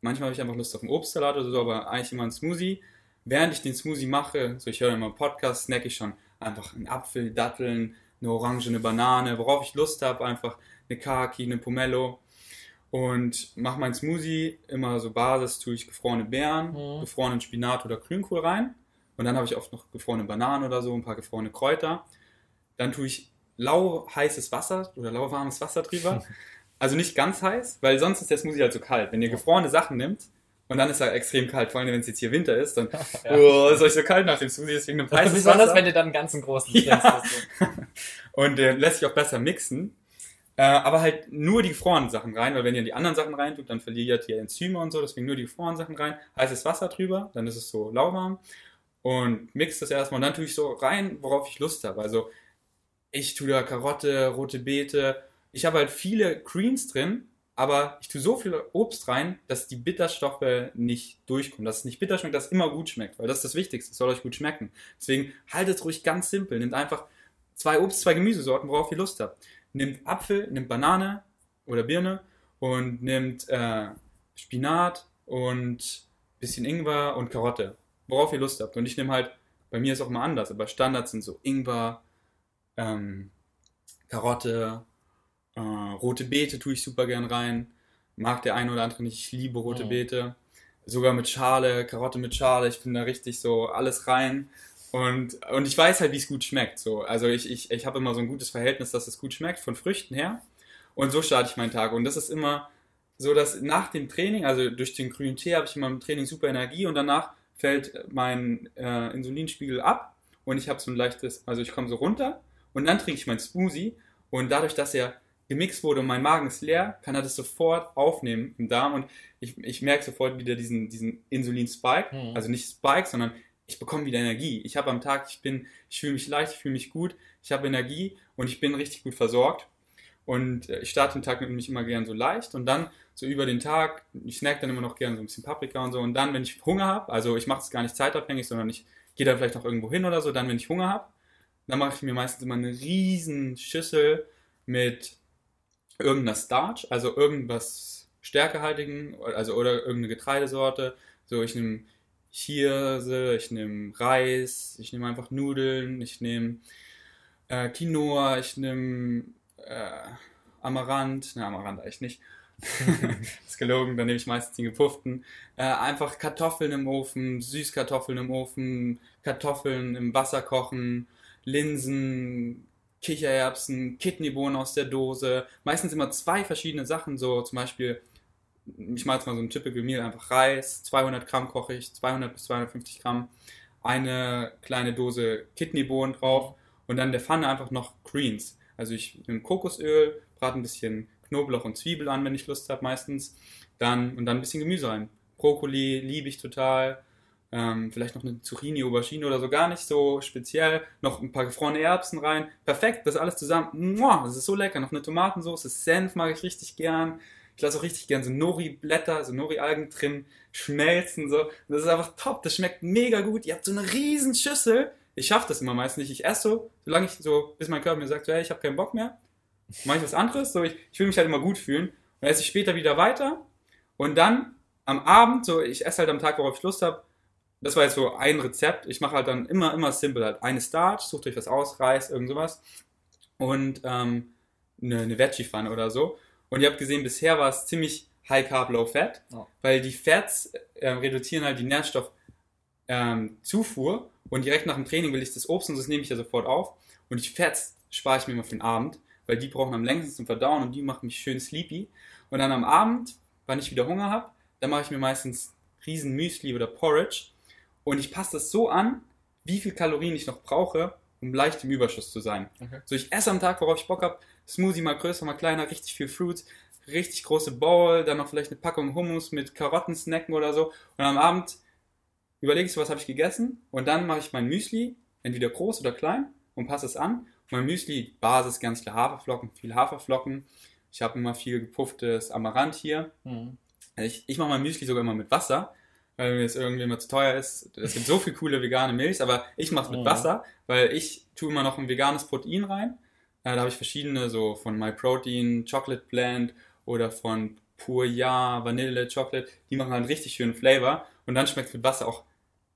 Manchmal habe ich einfach Lust auf einen Obstsalat oder so, aber eigentlich immer einen Smoothie. Während ich den Smoothie mache, so ich höre immer Podcast, snack ich schon einfach einen Apfel, Datteln, eine Orange, eine Banane, worauf ich Lust habe, einfach eine Kaki, eine Pomelo. Und mache mein Smoothie immer so Basis, tue ich gefrorene Beeren, Mhm. gefrorenen Spinat oder Grünkohl rein. Und dann habe ich oft noch gefrorene Bananen oder so, ein paar gefrorene Kräuter. Dann tue ich lau heißes Wasser oder lauwarmes Wasser drüber. Also nicht ganz heiß, weil sonst ist der Smoothie halt so kalt. Wenn ihr gefrorene Sachen nimmt und dann ist er extrem kalt, vor allem wenn es jetzt hier Winter ist, dann Ja. oh, ist euch so kalt nach dem Smoothie, deswegen nimmt heißes Besonders Wasser. wenn du dann einen ganzen großen Ja. trinkst. Und äh, lässt sich auch besser mixen. Äh, aber halt nur die gefrorenen Sachen rein, weil wenn ihr die anderen Sachen reintut, dann verliert ihr Enzyme und so, deswegen nur die gefrorenen Sachen rein. Heißes Wasser drüber, dann ist es so lauwarm. Und mixt das erstmal und dann tue ich so rein, worauf ich Lust habe. Also ich tue da Karotte, rote Beete. Ich habe halt viele Greens drin, aber ich tue so viel Obst rein, dass die Bitterstoffe nicht durchkommen. Dass es nicht bitter schmeckt, dass es immer gut schmeckt, weil das ist das Wichtigste. Es soll euch gut schmecken. Deswegen haltet ruhig ganz simpel. Nehmt einfach zwei Obst, zwei Gemüsesorten, worauf ihr Lust habt. Nehmt Apfel, nehmt Banane oder Birne und nehmt äh, Spinat und bisschen Ingwer und Karotte, worauf ihr Lust habt. Und ich nehme halt, bei mir ist auch immer anders, aber Standards sind so Ingwer, ähm, Karotte, äh, rote Beete tue ich super gern rein. Mag der eine oder andere nicht, ich liebe rote Mhm. Beete. Sogar mit Schale, Karotte mit Schale, ich bin da richtig so alles rein. Und, und ich weiß halt, wie es gut schmeckt. So. Also ich, ich, ich habe immer so ein gutes Verhältnis, dass es gut schmeckt, von Früchten her. Und so starte ich meinen Tag. Und das ist immer so, dass nach dem Training, also durch den grünen Tee habe ich immer im Training super Energie und danach fällt mein äh, Insulinspiegel ab und ich habe so ein leichtes, also ich komme so runter und dann trinke ich mein Smoothie und dadurch, dass er gemixt wurde und mein Magen ist leer, kann er das sofort aufnehmen im Darm und ich, ich merke sofort wieder diesen, diesen Insulin-Spike, Mhm. also nicht Spike, sondern ich bekomme wieder Energie. Ich habe am Tag, ich bin, ich fühle mich leicht, ich fühle mich gut, ich habe Energie und ich bin richtig gut versorgt. Und äh, ich starte den Tag mit mich immer gern so leicht und dann so über den Tag, ich snack dann immer noch gern so ein bisschen Paprika und so und dann, wenn ich Hunger habe, also ich mache es gar nicht zeitabhängig, sondern ich gehe dann vielleicht noch irgendwo hin oder so, dann, wenn ich Hunger habe, dann mache ich mir meistens immer eine riesen Schüssel mit irgendeiner Starch, also irgendwas stärkehaltigen, also oder irgendeine Getreidesorte. So, ich nehme Hirse, ich nehme Reis, ich nehme einfach Nudeln, ich nehme äh, Quinoa, ich nehme äh, Amaranth, ne, Amaranth eigentlich nicht. ist gelogen, dann nehme ich meistens die gepufften. Äh, einfach Kartoffeln im Ofen, Süßkartoffeln im Ofen, Kartoffeln im Wasser kochen, Linsen, Kichererbsen, Kidneybohnen aus der Dose. Meistens immer zwei verschiedene Sachen, so zum Beispiel, ich mache jetzt mal so ein Typical Meal, einfach Reis, 200 Gramm koche ich, 200 bis 250 Gramm, eine kleine Dose Kidneybohnen drauf und dann in der Pfanne einfach noch Greens. Also ich nehme Kokosöl, brate ein bisschen Knoblauch und Zwiebel an, wenn ich Lust habe meistens. Dann, und dann ein bisschen Gemüse rein. Brokkoli liebe ich total. Ähm, vielleicht noch eine Zucchini, Aubergine oder so, gar nicht so speziell. Noch ein paar gefrorene Erbsen rein. Perfekt, das alles zusammen. Muah, das ist so lecker. Noch eine Tomatensauce, Senf mag ich richtig gern. Ich lasse auch richtig gern so Nori-Blätter, so Nori-Algen drin schmelzen. So. Das ist einfach top. Das schmeckt mega gut. Ihr habt so eine riesen Schüssel. Ich schaffe das immer meist nicht. Ich esse so, solange ich so, bis mein Körper mir sagt, hey, ich habe keinen Bock mehr. Mache ich was anderes. So, ich, ich will mich halt immer gut fühlen. Und dann esse ich später wieder weiter. Und dann am Abend, so, ich esse halt am Tag, worauf ich Lust habe. Das war jetzt so ein Rezept. Ich mache halt dann immer, immer simple halt. Eine Starch, sucht euch was aus, Reis, irgend sowas. Und ähm, eine, eine Veggie-Pfanne oder so. Und ihr habt gesehen, bisher war es ziemlich High Carb, Low Fat, Ja. weil die Fats äh, reduzieren halt die Nährstoffzufuhr ähm, und direkt nach dem Training will ich das Obst und das nehme ich ja sofort auf. Und die Fats spare ich mir immer für den Abend, weil die brauchen am längsten zum Verdauen und die machen mich schön sleepy. Und dann am Abend, wann ich wieder Hunger habe, dann mache ich mir meistens riesen Müsli oder Porridge und ich passe das so an, wie viel Kalorien ich noch brauche, um leicht im Überschuss zu sein. Okay. So, ich esse am Tag, worauf ich Bock habe, Smoothie mal größer, mal kleiner, richtig viel Fruits, richtig große Bowl, dann noch vielleicht eine Packung Hummus mit Karotten snacken oder so. Und am Abend überlege ich so, was habe ich gegessen und dann mache ich mein Müsli, entweder groß oder klein und passe es an. Mein Müsli, Basis ganz klar Haferflocken, viel Haferflocken. Ich habe immer viel gepufftes Amaranth hier. Mhm. Ich, ich mache mein Müsli sogar immer mit Wasser, weil mir das irgendwie immer zu teuer ist. Es gibt so viel coole vegane Milch, aber ich mache es mit Mhm. Wasser, weil ich tue immer noch ein veganes Protein rein. Äh, da habe ich verschiedene, so von MyProtein, Chocolate Blend oder von Pur Ja, Vanille, Chocolate. Die machen halt einen richtig schönen Flavor und dann schmeckt mit Wasser auch,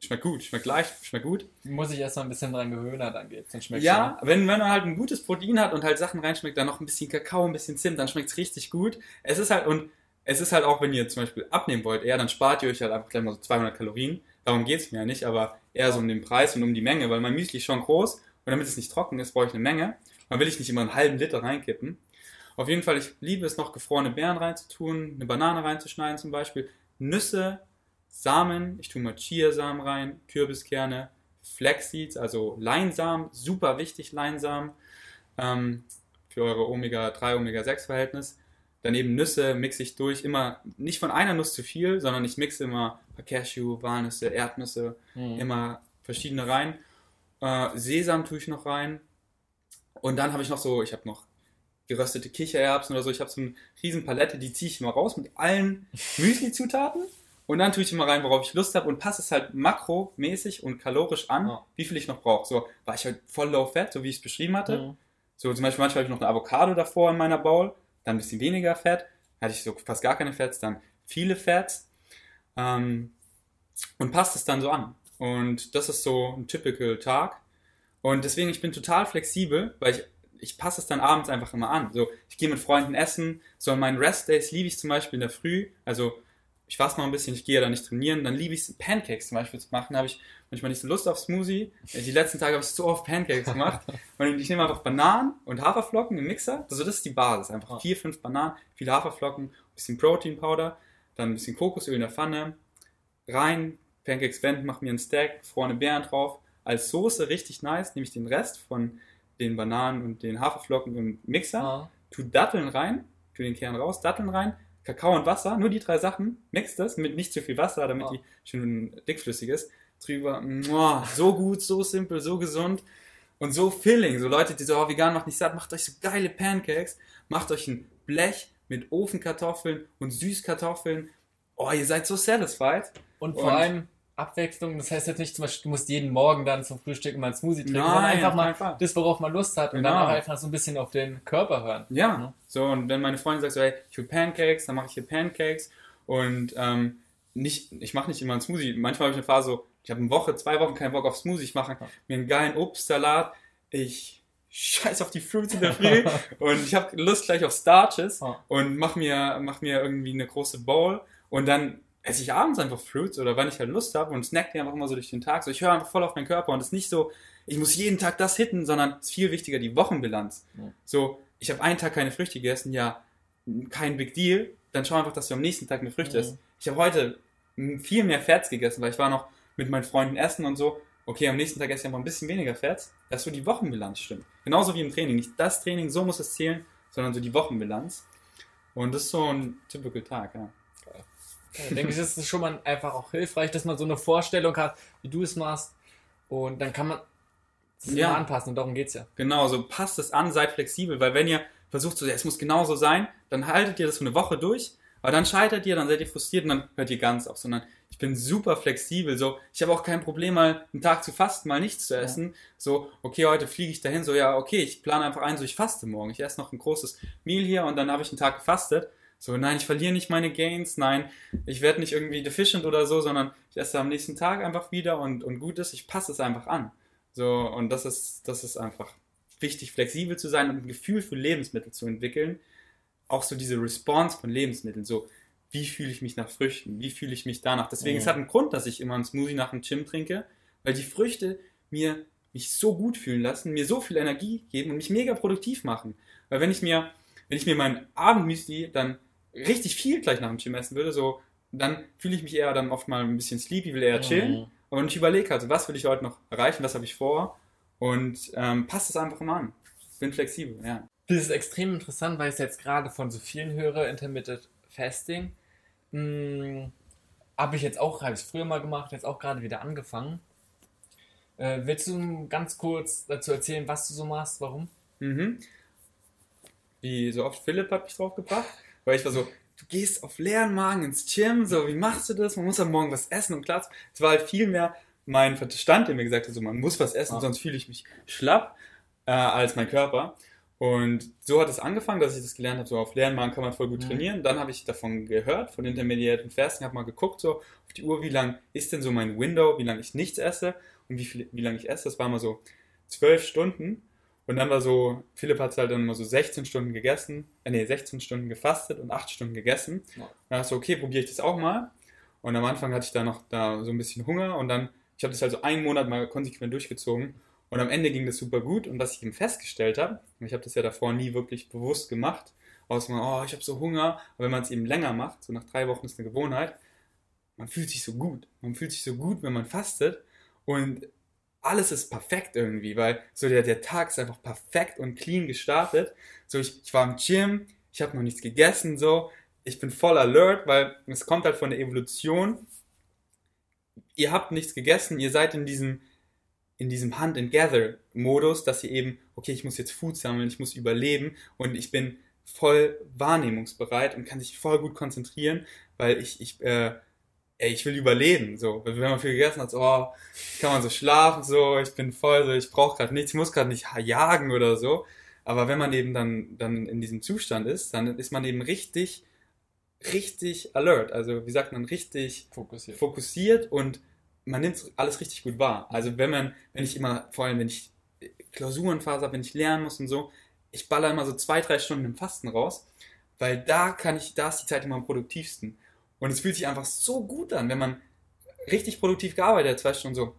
schmeckt gut, schmeckt leicht, schmeckt gut. Muss ich erst mal ein bisschen dran gewöhnen, dann geht's. Dann schmeckt's Ja, wenn, wenn man halt ein gutes Protein hat und halt Sachen reinschmeckt, dann noch ein bisschen Kakao, ein bisschen Zimt, dann schmeckt es richtig gut. Es ist halt, und es ist halt auch, wenn ihr zum Beispiel abnehmen wollt, eher, dann spart ihr euch halt einfach gleich mal so 200 Kalorien. Darum geht's mir ja nicht, aber eher so um den Preis und um die Menge, weil mein Müsli ist schon groß und damit es nicht trocken ist, brauche ich eine Menge. Dann will ich nicht immer einen halben Liter reinkippen. Auf jeden Fall, ich liebe es noch, gefrorene Beeren reinzutun, eine Banane reinzuschneiden zum Beispiel, Nüsse, Samen, ich tue mal Chiasamen rein, Kürbiskerne, Flaxseeds, also Leinsamen, super wichtig Leinsamen ähm, für eure Omega-3, Omega-6-Verhältnis. Daneben Nüsse mixe ich durch, immer nicht von einer Nuss zu viel, sondern ich mixe immer Cashew, Walnüsse, Erdnüsse, Mhm. immer verschiedene rein. Äh, Sesam tue ich noch rein. Und dann habe ich noch so, ich habe noch geröstete Kichererbsen oder so. Ich habe so eine riesen Palette, die ziehe ich immer raus mit allen Müsli-Zutaten. Und dann tue ich immer rein, worauf ich Lust habe und passe es halt makromäßig und kalorisch an, Ja. wie viel ich noch brauche. So war ich halt voll low fat, so wie ich es beschrieben hatte. Mhm. So zum Beispiel manchmal habe ich noch eine Avocado davor in meiner Bowl, dann ein bisschen weniger Fett, hatte ich so fast gar keine Fats, dann viele Fats ähm, und passt es dann so an. Und das ist so ein typical Tag. Und deswegen, ich bin total flexibel, weil ich, ich passe es dann abends einfach immer an. So, ich gehe mit Freunden essen, so an meinen Rest-Days liebe ich zum Beispiel in der Früh, also ich fasse noch ein bisschen, ich gehe da nicht trainieren, dann liebe ich es, Pancakes zum Beispiel zu machen, habe ich manchmal nicht so Lust auf Smoothie. Die letzten Tage habe ich so oft Pancakes gemacht. Und ich nehme einfach Bananen und Haferflocken im Mixer. Also das ist die Basis. Einfach vier, fünf Bananen, viele Haferflocken, ein bisschen Protein Powder, dann ein bisschen Kokosöl in der Pfanne, rein, Pancakes wenden, mach mir einen Stack, gefrorene Beeren drauf. Als Soße richtig nice, nehme ich den Rest von den Bananen und den Haferflocken im Mixer, Ja. tu Datteln rein, tu den Kern raus, Datteln rein, Kakao und Wasser, nur die drei Sachen, mix das mit nicht zu viel Wasser, damit Ah. die schön dickflüssig ist. Drüber, muah, so gut, so simpel, so gesund und so filling. So Leute, die so, oh, vegan macht nicht satt, macht euch so geile Pancakes, macht euch ein Blech mit Ofenkartoffeln und Süßkartoffeln. Oh, ihr seid so satisfied. Und vor Und- allem Abwechslung, das heißt jetzt nicht zum Beispiel, du musst jeden Morgen dann zum Frühstück mal einen Smoothie trinken, sondern Nein, einfach auf mal keinen Fall. das, worauf man Lust hat und dann Genau. auch einfach so ein bisschen auf den Körper hören. Ja, Mhm. so und wenn meine Freundin sagt so, hey, ich will Pancakes, dann mache ich hier Pancakes und ähm, nicht, ich mache nicht immer einen Smoothie. Manchmal habe ich eine Phase so, ich habe eine Woche, zwei Wochen keinen Bock auf Smoothie, ich mache mir einen geilen Obstsalat, ich scheiß auf die Fruits in der Früh und ich habe Lust gleich auf Starches und mach mir, mach mir irgendwie eine große Bowl und dann esse ich abends einfach Fruits oder wenn ich halt Lust habe und snack die einfach immer so durch den Tag. So, ich höre einfach voll auf meinen Körper und es ist nicht so, ich muss jeden Tag das hitten, sondern es ist viel wichtiger die Wochenbilanz. Ja. So, ich habe einen Tag keine Früchte gegessen, ja, kein Big Deal. Dann schau einfach, dass du am nächsten Tag eine Früchte isst. Ich habe heute viel mehr Fats gegessen, weil ich war noch mit meinen Freunden essen und so. Okay, am nächsten Tag esse ich einfach ein bisschen weniger Fats, dass so die Wochenbilanz stimmt. Genauso wie im Training. Nicht das Training, so muss es zählen, sondern so die Wochenbilanz. Und das ist so ein typical Tag, ja. Ich denke, es ist schon mal einfach auch hilfreich, dass man so eine Vorstellung hat, wie du es machst. Und dann kann man es Ja. immer anpassen und darum geht es ja. Genau, so passt es an, seid flexibel, weil wenn ihr versucht, so, ja, es muss genauso sein, dann haltet ihr das für eine Woche durch, aber dann scheitert ihr, dann seid ihr frustriert und dann hört ihr ganz auf, sondern ich bin super flexibel, so, ich habe auch kein Problem, mal einen Tag zu fasten, mal nichts zu essen, so, okay, heute fliege ich dahin, so, ja, okay, ich plane einfach ein, so, ich faste morgen, ich esse noch ein großes Meal hier und dann habe ich einen Tag gefastet, so, nein, ich verliere nicht meine Gains, nein, ich werde nicht irgendwie deficient oder so, sondern ich esse am nächsten Tag einfach wieder und, und gut ist, ich passe es einfach an. So, und das ist, das ist einfach wichtig, flexibel zu sein und ein Gefühl für Lebensmittel zu entwickeln. Auch so diese Response von Lebensmitteln, so wie fühle ich mich nach Früchten, wie fühle ich mich danach. Deswegen, Mhm. es hat einen Grund, dass ich immer einen Smoothie nach dem Gym trinke, weil die Früchte mir mich so gut fühlen lassen, mir so viel Energie geben und mich mega produktiv machen. Weil wenn ich mir, wenn ich mir mein Abendmüsli dann richtig viel gleich nach dem Gym essen würde, so, dann fühle ich mich eher dann oft mal ein bisschen sleepy, will eher chillen. Mhm. Und ich überlege halt, was will ich heute noch erreichen, was habe ich vor und ähm, passt es einfach mal an. Bin flexibel, ja. Das ist extrem interessant, weil ich es jetzt gerade von so vielen höre, Intermittent Fasting. Hm, habe ich jetzt auch, habe ich früher mal gemacht, jetzt auch gerade wieder angefangen. Äh, willst du ganz kurz dazu erzählen, was du so machst, warum? Mhm. Wie so oft Philipp hat mich drauf gebracht, weil ich war so, du gehst auf leeren Magen ins Gym, so, wie machst du das? Man muss am Morgen was essen und klar, es war halt viel mehr mein Verstand, der mir gesagt hat, so, man muss was essen, Ja. sonst fühle ich mich schlapp, äh, als mein Körper. Und so hat es angefangen, dass ich das gelernt habe, so auf leeren Magen kann man voll gut Mhm. trainieren. Dann habe ich davon gehört, von Intermediate Fasting, habe mal geguckt, so auf die Uhr, wie lang ist denn so mein Window, wie lange ich nichts esse und wie, viel, wie lange ich esse. Das war mal so zwölf Stunden. Und dann war so, Philipp hat halt dann immer so 16 Stunden gegessen, äh, nee, 16 Stunden gefastet und 8 Stunden gegessen. Ja. Und dann ich so, okay, probiere ich das auch mal. Und am Anfang hatte ich da noch da so ein bisschen Hunger und dann, ich habe das halt so einen Monat mal konsequent durchgezogen. Und am Ende ging das super gut. Und was ich eben festgestellt habe, und ich habe das ja davor nie wirklich bewusst gemacht, außer mal, oh, ich habe so Hunger. Aber wenn man es eben länger macht, so nach drei Wochen ist eine Gewohnheit, man fühlt sich so gut. Man fühlt sich so gut, wenn man fastet. Und alles ist perfekt irgendwie, weil so der, der Tag ist einfach perfekt und clean gestartet. So, ich, ich war im Gym, ich habe noch nichts gegessen, so. Ich bin voll alert, weil es kommt halt von der Evolution. Ihr habt nichts gegessen, ihr seid in diesem, in diesem Hunt-and-Gather-Modus, dass ihr eben, okay, ich muss jetzt Food sammeln, ich muss überleben und ich bin voll wahrnehmungsbereit und kann sich voll gut konzentrieren, weil ich, ich, äh, ey, ich will überleben, so. Wenn man viel gegessen hat, so, oh, kann man so schlafen, so, ich bin voll, so, ich brauche gerade nichts, ich muss gerade nicht jagen oder so. Aber wenn man eben dann, dann in diesem Zustand ist, dann ist man eben richtig, richtig alert. Also, wie sagt man, richtig Fokussiert. fokussiert und man nimmt alles richtig gut wahr. Also, wenn man, wenn ich immer, vor allem, wenn ich Klausurenphase habe, wenn ich lernen muss und so, ich baller immer so zwei, drei Stunden im Fasten raus, weil da kann ich, da ist die Zeit immer am produktivsten. Und es fühlt sich einfach so gut an, wenn man richtig produktiv gearbeitet hat, zwei Stunden so,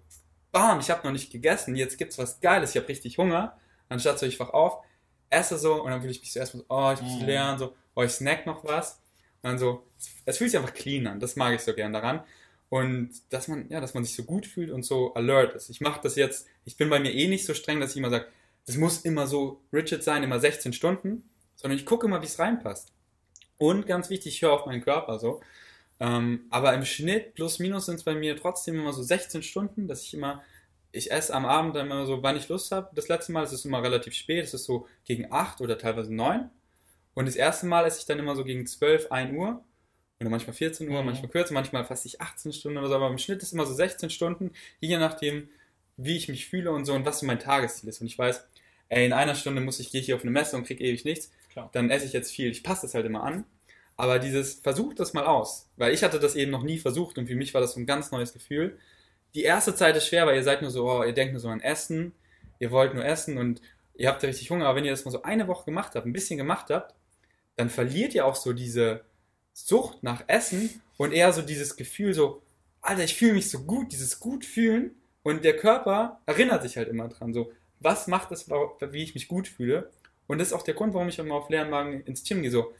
bam, ich habe noch nicht gegessen, jetzt gibt's was Geiles, ich habe richtig Hunger, anstatt so, ich wach auf, esse so und dann will ich mich so erstmal so, oh, ich muss Mhm. lernen, so, oh, ich snack noch was. Und dann so, es fühlt sich einfach clean an, das mag ich so gern daran. Und dass man, ja, dass man sich so gut fühlt und so alert ist. Ich mache das jetzt, ich bin bei mir eh nicht so streng, dass ich immer sage, das muss immer so rigid sein, immer 16 Stunden, sondern ich gucke immer, wie es reinpasst. Und ganz wichtig, ich höre auf meinen Körper so. Ähm, aber im Schnitt plus minus sind es bei mir trotzdem immer so 16 Stunden, dass ich immer, ich esse am Abend dann immer so, wann ich Lust habe. Das letzte Mal, es ist immer relativ spät, es ist so gegen 8 oder teilweise 9. Und das erste Mal esse ich dann immer so gegen 12, 1 Uhr. Oder manchmal 14 Uhr, Mhm. manchmal kürzer, manchmal fast ich 18 Stunden oder so. Aber im Schnitt ist immer so 16 Stunden, je nachdem, wie ich mich fühle und so und was so mein Tagesziel ist. Und ich weiß, ey, in einer Stunde muss ich, gehe hier auf eine Messe und kriege ewig nichts. Klar. Dann esse ich jetzt viel. Ich passe das halt immer an. Aber dieses, versucht das mal aus. Weil ich hatte das eben noch nie versucht und für mich war das so ein ganz neues Gefühl. Die erste Zeit ist schwer, weil ihr seid nur so, oh, ihr denkt nur so an Essen, ihr wollt nur essen und ihr habt ja richtig Hunger. Aber wenn ihr das mal so eine Woche gemacht habt, ein bisschen gemacht habt, dann verliert ihr auch so diese Sucht nach Essen und eher so dieses Gefühl so, Alter, ich fühle mich so gut, dieses gut fühlen und der Körper erinnert sich halt immer dran, so, was macht es, wie ich mich gut fühle und das ist auch der Grund, warum ich immer auf leeren Magen ins Gym gehe, so,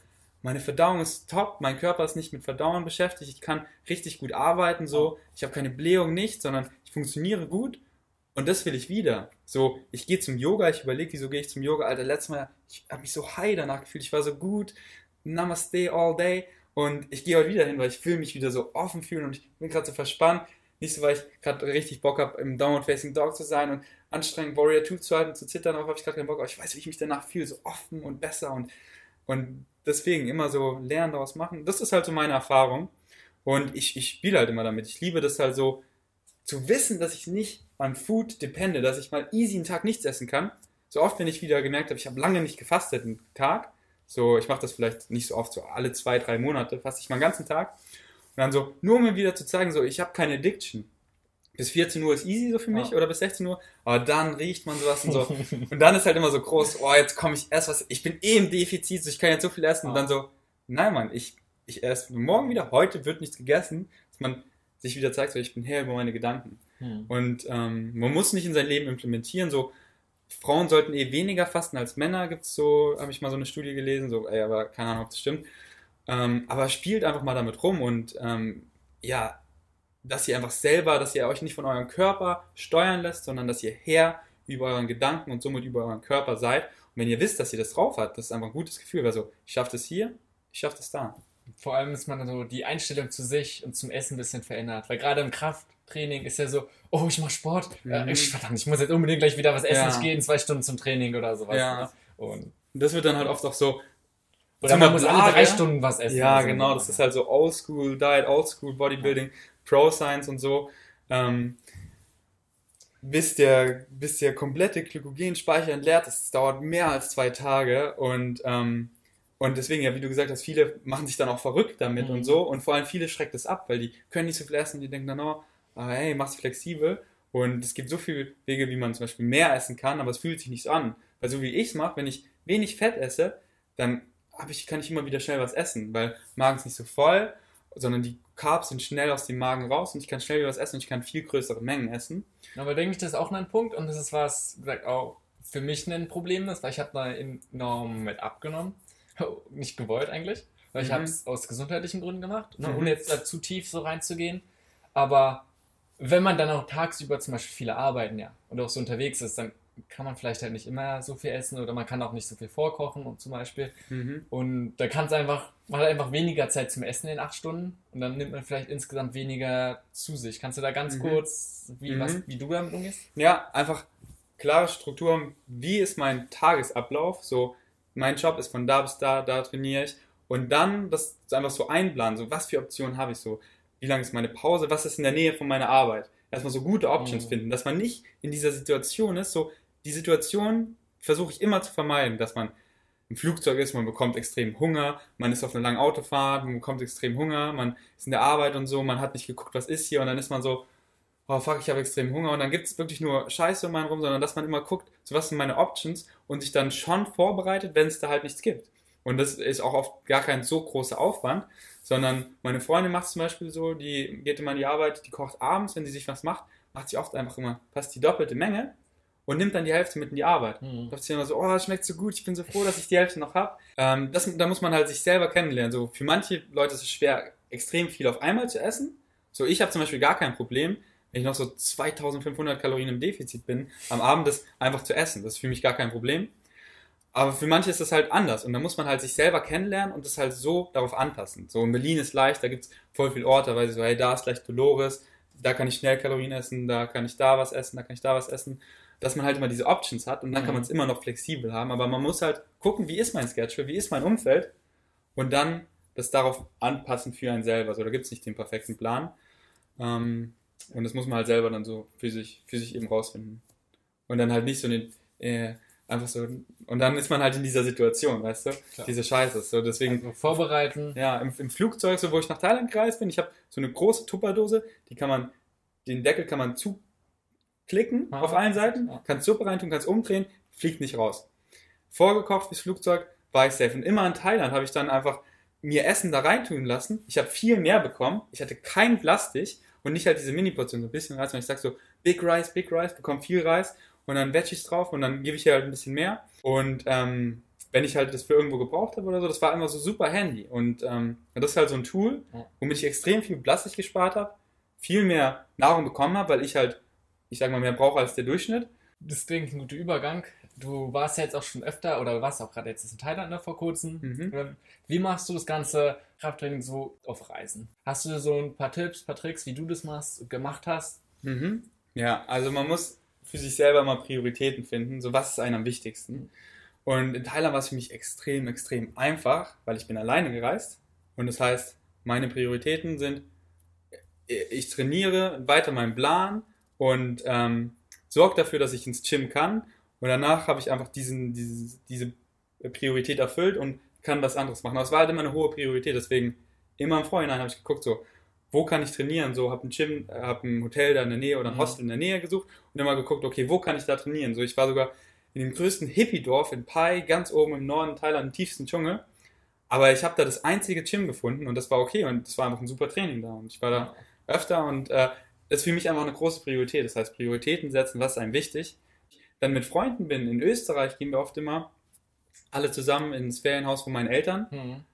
meine Verdauung ist top, mein Körper ist nicht mit Verdauen beschäftigt, ich kann richtig gut arbeiten, so, ich habe keine Blähung, nicht, sondern ich funktioniere gut und das will ich wieder. So, ich gehe zum Yoga, ich überlege, wieso gehe ich zum Yoga, Alter, letztes Mal, ich habe mich so high danach gefühlt, ich war so gut, Namaste all day und ich gehe heute wieder hin, weil ich will mich wieder so offen fühlen und ich bin gerade so verspannt. Nicht so, weil ich gerade richtig Bock habe, im Downward Facing Dog zu sein und anstrengend Warrior 2 zu halten, zu zittern, darauf habe ich gerade keinen Bock, aber ich weiß, wie ich mich danach fühle, so offen und besser und, und deswegen immer so lernen daraus machen. Das ist halt so meine Erfahrung und ich, ich spiele halt immer damit. Ich liebe das halt so, zu wissen, dass ich nicht an Food depende, dass ich mal easy einen Tag nichts essen kann. So oft, wenn ich wieder gemerkt habe, ich habe lange nicht gefastet einen Tag, so, ich mache das vielleicht nicht so oft, so alle zwei, drei Monate faste ich mal einen ganzen Tag. Und dann so, nur um mir wieder zu zeigen, so, ich habe keine Addiction. Bis 14 Uhr ist easy so für mich Ja. oder bis 16 Uhr, aber dann riecht man sowas und so. und dann ist halt immer so groß, oh, jetzt komme ich erst was, ich bin eh im Defizit, so, ich kann jetzt so viel essen. Und Ja. dann so, nein, Mann, ich, ich esse morgen wieder, heute wird nichts gegessen, dass man sich wieder zeigt, so, ich bin her über meine Gedanken. Hm. Und ähm, man muss nicht in sein Leben implementieren, so Frauen sollten eh weniger fasten als Männer, gibt's so, habe ich mal so eine Studie gelesen, so, ey, aber keine Ahnung, ob das stimmt. Ähm, aber spielt einfach mal damit rum und ähm, ja, dass ihr einfach selber, dass ihr euch nicht von eurem Körper steuern lässt, sondern dass ihr Herr über euren Gedanken und somit über euren Körper seid. Und wenn ihr wisst, dass ihr das drauf habt, das ist einfach ein gutes Gefühl, weil so, ich schaffe das hier, ich schaffe das da. Vor allem ist man so die Einstellung zu sich und zum Essen ein bisschen verändert. Weil gerade im Krafttraining ist ja so, oh, ich mach Sport. Äh, Mhm. ich, verdammt, ich muss jetzt unbedingt gleich wieder was essen. Ja. Ich gehe in zwei Stunden zum Training oder sowas. Ja. ne? Und, das wird dann halt oft auch so, oder man muss alle drei Stunden was essen. Ja, Also, genau, das ist halt so Oldschool Diet, Oldschool Bodybuilding, Pro Science und so. Ähm, bis der, bis der komplette Glykogenspeicher entleert ist, das dauert mehr als zwei Tage und, ähm, und deswegen, ja, wie du gesagt hast, viele machen sich dann auch verrückt damit Mhm. und so und vor allem viele schreckt es ab, weil die können nicht so viel essen und die denken dann, oh, hey, mach's flexibel und es gibt so viele Wege, wie man zum Beispiel mehr essen kann, aber es fühlt sich nicht so an. Weil so wie ich es mache, wenn ich wenig Fett esse, dann ich, kann ich immer wieder schnell was essen, weil Magen ist nicht so voll, sondern die Carbs sind schnell aus dem Magen raus und ich kann schnell wieder was essen und ich kann viel größere Mengen essen. Aber denke ich, das ist auch ein Punkt und das ist was, gesagt, auch für mich ein Problem ist, weil ich habe da enorm mit abgenommen. Nicht gewollt eigentlich, weil ich Mhm. habe es aus gesundheitlichen Gründen gemacht, ne, Mhm. ohne jetzt da zu tief so reinzugehen. Aber wenn man dann auch tagsüber zum Beispiel viele arbeiten, ja, und auch so unterwegs ist, dann kann man vielleicht halt nicht immer so viel essen oder man kann auch nicht so viel vorkochen und zum Beispiel. Mhm. Und da kann es einfach, man hat einfach weniger Zeit zum Essen in acht Stunden und dann nimmt man vielleicht insgesamt weniger zu sich. Kannst du da ganz Mhm. kurz, wie, Mhm. was, wie du damit umgehst? Ja, einfach klare Strukturen. Wie ist mein Tagesablauf? So, mein Job ist von da bis da, da trainiere ich. Und dann das einfach so einplanen. So, was für Optionen habe ich so? Wie lange ist meine Pause? Was ist in der Nähe von meiner Arbeit? Erstmal so gute Options Mhm. finden, dass man nicht in dieser Situation ist. So, die Situation versuche ich immer zu vermeiden, dass man im Flugzeug ist, man bekommt extrem Hunger, man ist auf einer langen Autofahrt, man bekommt extrem Hunger, man ist in der Arbeit und so, man hat nicht geguckt, was ist hier und dann ist man so, oh fuck, ich habe extrem Hunger und dann gibt es wirklich nur Scheiße um einen rum, sondern dass man immer guckt, so was sind meine Options und sich dann schon vorbereitet, wenn es da halt nichts gibt. Und das ist auch oft gar kein so großer Aufwand, sondern meine Freundin macht es zum Beispiel so, die geht immer in die Arbeit, die kocht abends, wenn sie sich was macht, macht sie oft einfach immer fast die doppelte Menge und nimmt dann die Hälfte mit in die Arbeit. Mhm. Da sie immer so, oh, es schmeckt so gut, ich bin so froh, dass ich die Hälfte noch habe. Ähm, das, da muss man halt sich selber kennenlernen. So, für manche Leute ist es schwer, extrem viel auf einmal zu essen. So, ich habe zum Beispiel gar kein Problem, wenn ich noch so 2500 Kalorien im Defizit bin, am Abend das einfach zu essen. Das ist für mich gar kein Problem. Aber für manche ist das halt anders und da muss man halt sich selber kennenlernen und das halt so darauf anpassen. So in Berlin ist leicht, da gibt es voll viel Orte, weil sie so, hey, da ist gleich Dolores, da kann ich schnell Kalorien essen, da kann ich da was essen, da kann ich da was essen. Dass man halt immer diese Options hat und dann kann Mhm. man es immer noch flexibel haben, aber man muss halt gucken, wie ist mein Schedule, wie ist mein Umfeld und dann das darauf anpassen für einen selber. So, da gibt es nicht den perfekten Plan. Ähm, und das muss man halt selber dann so für sich, für sich eben rausfinden. Und dann halt nicht so den, äh, einfach so, und dann ist man halt in dieser Situation, weißt du? Klar. Diese Scheiße. So, deswegen, Also vorbereiten. ja, im, im Flugzeug, so wo ich nach Thailand gereist bin, ich habe so eine große Tupperdose, die kann man, den Deckel kann man zuklicken Ah. auf allen Seiten, kannst Suppe reintun, kannst umdrehen, fliegt nicht raus. Vorgekocht fürs Flugzeug war ich safe. Und immer in Thailand habe ich dann einfach mir Essen da reintun lassen. Ich habe viel mehr bekommen. Ich hatte kein Plastik und nicht halt diese Mini-Portion, so ein bisschen Reis. Und ich sag so, Big Rice, Big Rice, bekomme viel Reis und dann Veggies drauf und dann gebe ich hier halt ein bisschen mehr. Und ähm, wenn ich halt das für irgendwo gebraucht habe oder so, das war immer so super handy. Und ähm, das ist halt so ein Tool, womit ich extrem viel Plastik gespart habe, viel mehr Nahrung bekommen habe, weil ich halt, ich sag mal, mehr brauche als der Durchschnitt. Das ich, ein guter Übergang. Du warst ja jetzt auch schon öfter oder warst auch gerade jetzt in Thailand noch vor kurzem. Mhm. Wie machst du das ganze Krafttraining so auf Reisen? Hast du so ein paar Tipps, paar Tricks, wie du das machst, gemacht hast? Mhm. Ja, also man muss für sich selber mal Prioritäten finden. So, was ist einem am wichtigsten? Und in Thailand war es für mich extrem, extrem einfach, weil ich bin alleine gereist. Und das heißt, meine Prioritäten sind, ich trainiere weiter meinen Plan und ähm, sorge dafür, dass ich ins Gym kann. Und danach habe ich einfach diesen, diese, diese Priorität erfüllt und kann was anderes machen. Aber es war halt immer eine hohe Priorität. Deswegen immer im Vorhinein habe ich geguckt, so, wo kann ich trainieren? So, habe ein Gym, habe ein Hotel da in der Nähe oder ein Mhm. Hostel in der Nähe gesucht und immer geguckt, okay, wo kann ich da trainieren? So, ich war sogar in dem größten Hippie-Dorf in Pai, ganz oben im Norden Thailand, im tiefsten Dschungel. Aber ich habe da das einzige Gym gefunden und das war okay und es war einfach ein super Training da und ich war da öfter und äh, ist für mich einfach eine große Priorität. Das heißt, Prioritäten setzen, was ist einem wichtig. Dann mit Freunden bin, in Österreich gehen wir oft immer alle zusammen ins Ferienhaus von meinen Eltern. Mhm.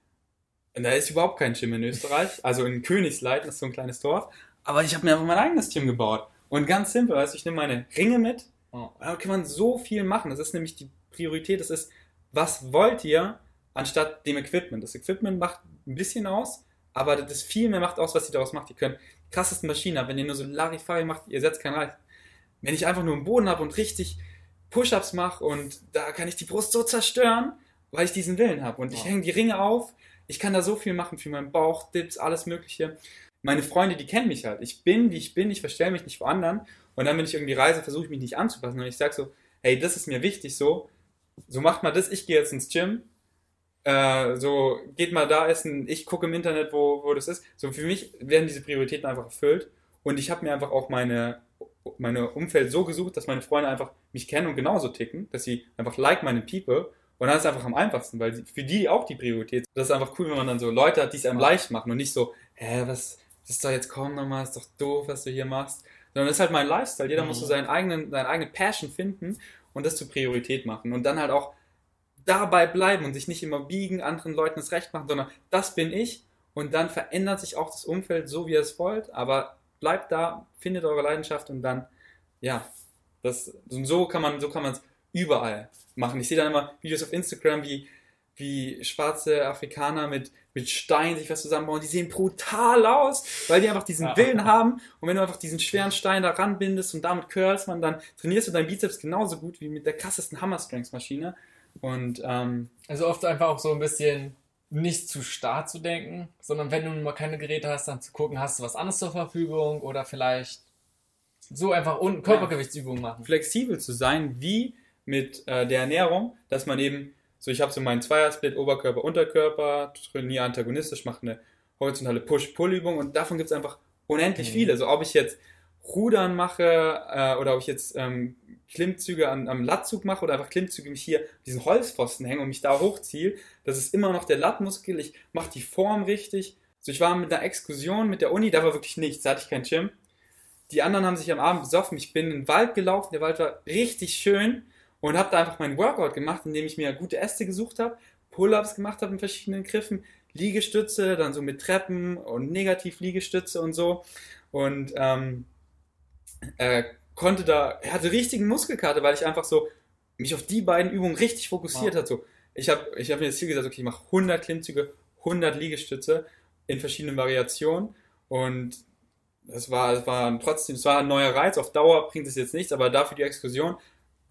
Und da ist überhaupt kein Gym in Österreich. Also in Königsleiten, das ist so ein kleines Dorf. Aber ich habe mir einfach mein eigenes Gym gebaut. Und ganz simpel, du, ich nehme meine Ringe mit. Oh. Da kann man so viel machen. Das ist nämlich die Priorität. Das ist, was wollt ihr anstatt dem Equipment? Das Equipment macht ein bisschen aus, aber das viel mehr macht aus, was ihr daraus macht. Ihr könnt krassesten Maschinen. Wenn ihr nur so Larifari macht, ihr setzt keinen Reis. Wenn ich einfach nur einen Boden habe und richtig Push-Ups mache und da kann ich die Brust so zerstören, weil ich diesen Willen habe. Und ich Wow. hänge die Ringe auf. Ich kann da so viel machen für meinen Bauch, Dips, alles Mögliche. Meine Freunde, die kennen mich halt. Ich bin, wie ich bin. Ich verstelle mich nicht vor anderen. Und dann, wenn ich irgendwie reise, versuche ich mich nicht anzupassen. Und ich sage so, hey, das ist mir wichtig so. So macht mal das. Ich gehe jetzt ins Gym. Äh, so, geht mal da essen. Ich gucke im Internet, wo, wo das ist. So, für mich werden diese Prioritäten einfach erfüllt. Und ich habe mir einfach auch meine meine Umfeld so gesucht, dass meine Freunde einfach mich kennen und genauso ticken, dass sie einfach like meine People. Und dann ist es einfach am einfachsten, weil für die auch die Priorität. Das ist einfach cool, wenn man dann so Leute hat, die es einem leicht machen und nicht so, hä, was, das ist doch jetzt komm nochmal, ist doch doof, was du hier machst. Sondern das ist halt mein Lifestyle. Jeder mhm. muss so seinen eigenen, seine eigene Passion finden und das zur Priorität machen. Und dann halt auch dabei bleiben und sich nicht immer biegen, anderen Leuten das Recht machen, sondern das bin ich. Und dann verändert sich auch das Umfeld so, wie ihr es wollt. Aber bleibt da, findet eure Leidenschaft und dann, ja, das, so kann man, so kann man es überall machen. Ich sehe dann immer Videos auf Instagram, wie, wie schwarze Afrikaner mit, mit Stein sich was zusammenbauen. Die sehen brutal aus, weil die einfach diesen ja. Willen haben. Und wenn du einfach diesen schweren Stein da ranbindest und damit curlst man, dann trainierst du deinen Bizeps genauso gut wie mit der krassesten Hammer-Strength-Maschine. Und, ähm, also oft einfach auch so ein bisschen nicht zu starr zu denken, sondern wenn du mal keine Geräte hast, dann zu gucken, hast du was anderes zur Verfügung oder vielleicht so einfach un Körpergewichtsübungen machen. Flexibel zu sein, wie mit äh, der Ernährung, dass man eben, so ich habe so meinen Zweiersplit, Oberkörper, Unterkörper, trainiere antagonistisch, mache eine horizontale Push-Pull-Übung und davon gibt es einfach unendlich mhm. viele. Also ob ich jetzt Rudern mache äh, oder ob ich jetzt ähm, Klimmzüge an, am Latzug mache oder einfach Klimmzüge mich hier diesen Holzpfosten hängen und mich da hochziehe, das ist immer noch der Lattmuskel. Ich mache die Form richtig. So, ich war mit einer Exkursion mit der Uni, da war wirklich nichts, da hatte ich kein Gym. Die anderen haben sich am Abend besoffen. Ich bin in den Wald gelaufen, der Wald war richtig schön und habe da einfach meinen Workout gemacht, indem ich mir gute Äste gesucht habe, Pull-ups gemacht habe in verschiedenen Griffen, Liegestütze, dann so mit Treppen und Negativ-Liegestütze und so. Und ähm, äh, konnte da, er hatte richtigen Muskelkater, weil ich einfach so mich auf die beiden Übungen richtig fokussiert wow. hat. So, ich habe ich hab mir das Ziel gesagt, okay, ich mache 100 Klimmzüge, 100 Liegestütze in verschiedenen Variationen und das war, das war trotzdem, es war ein neuer Reiz. Auf Dauer bringt es jetzt nichts, aber dafür die Exkursion.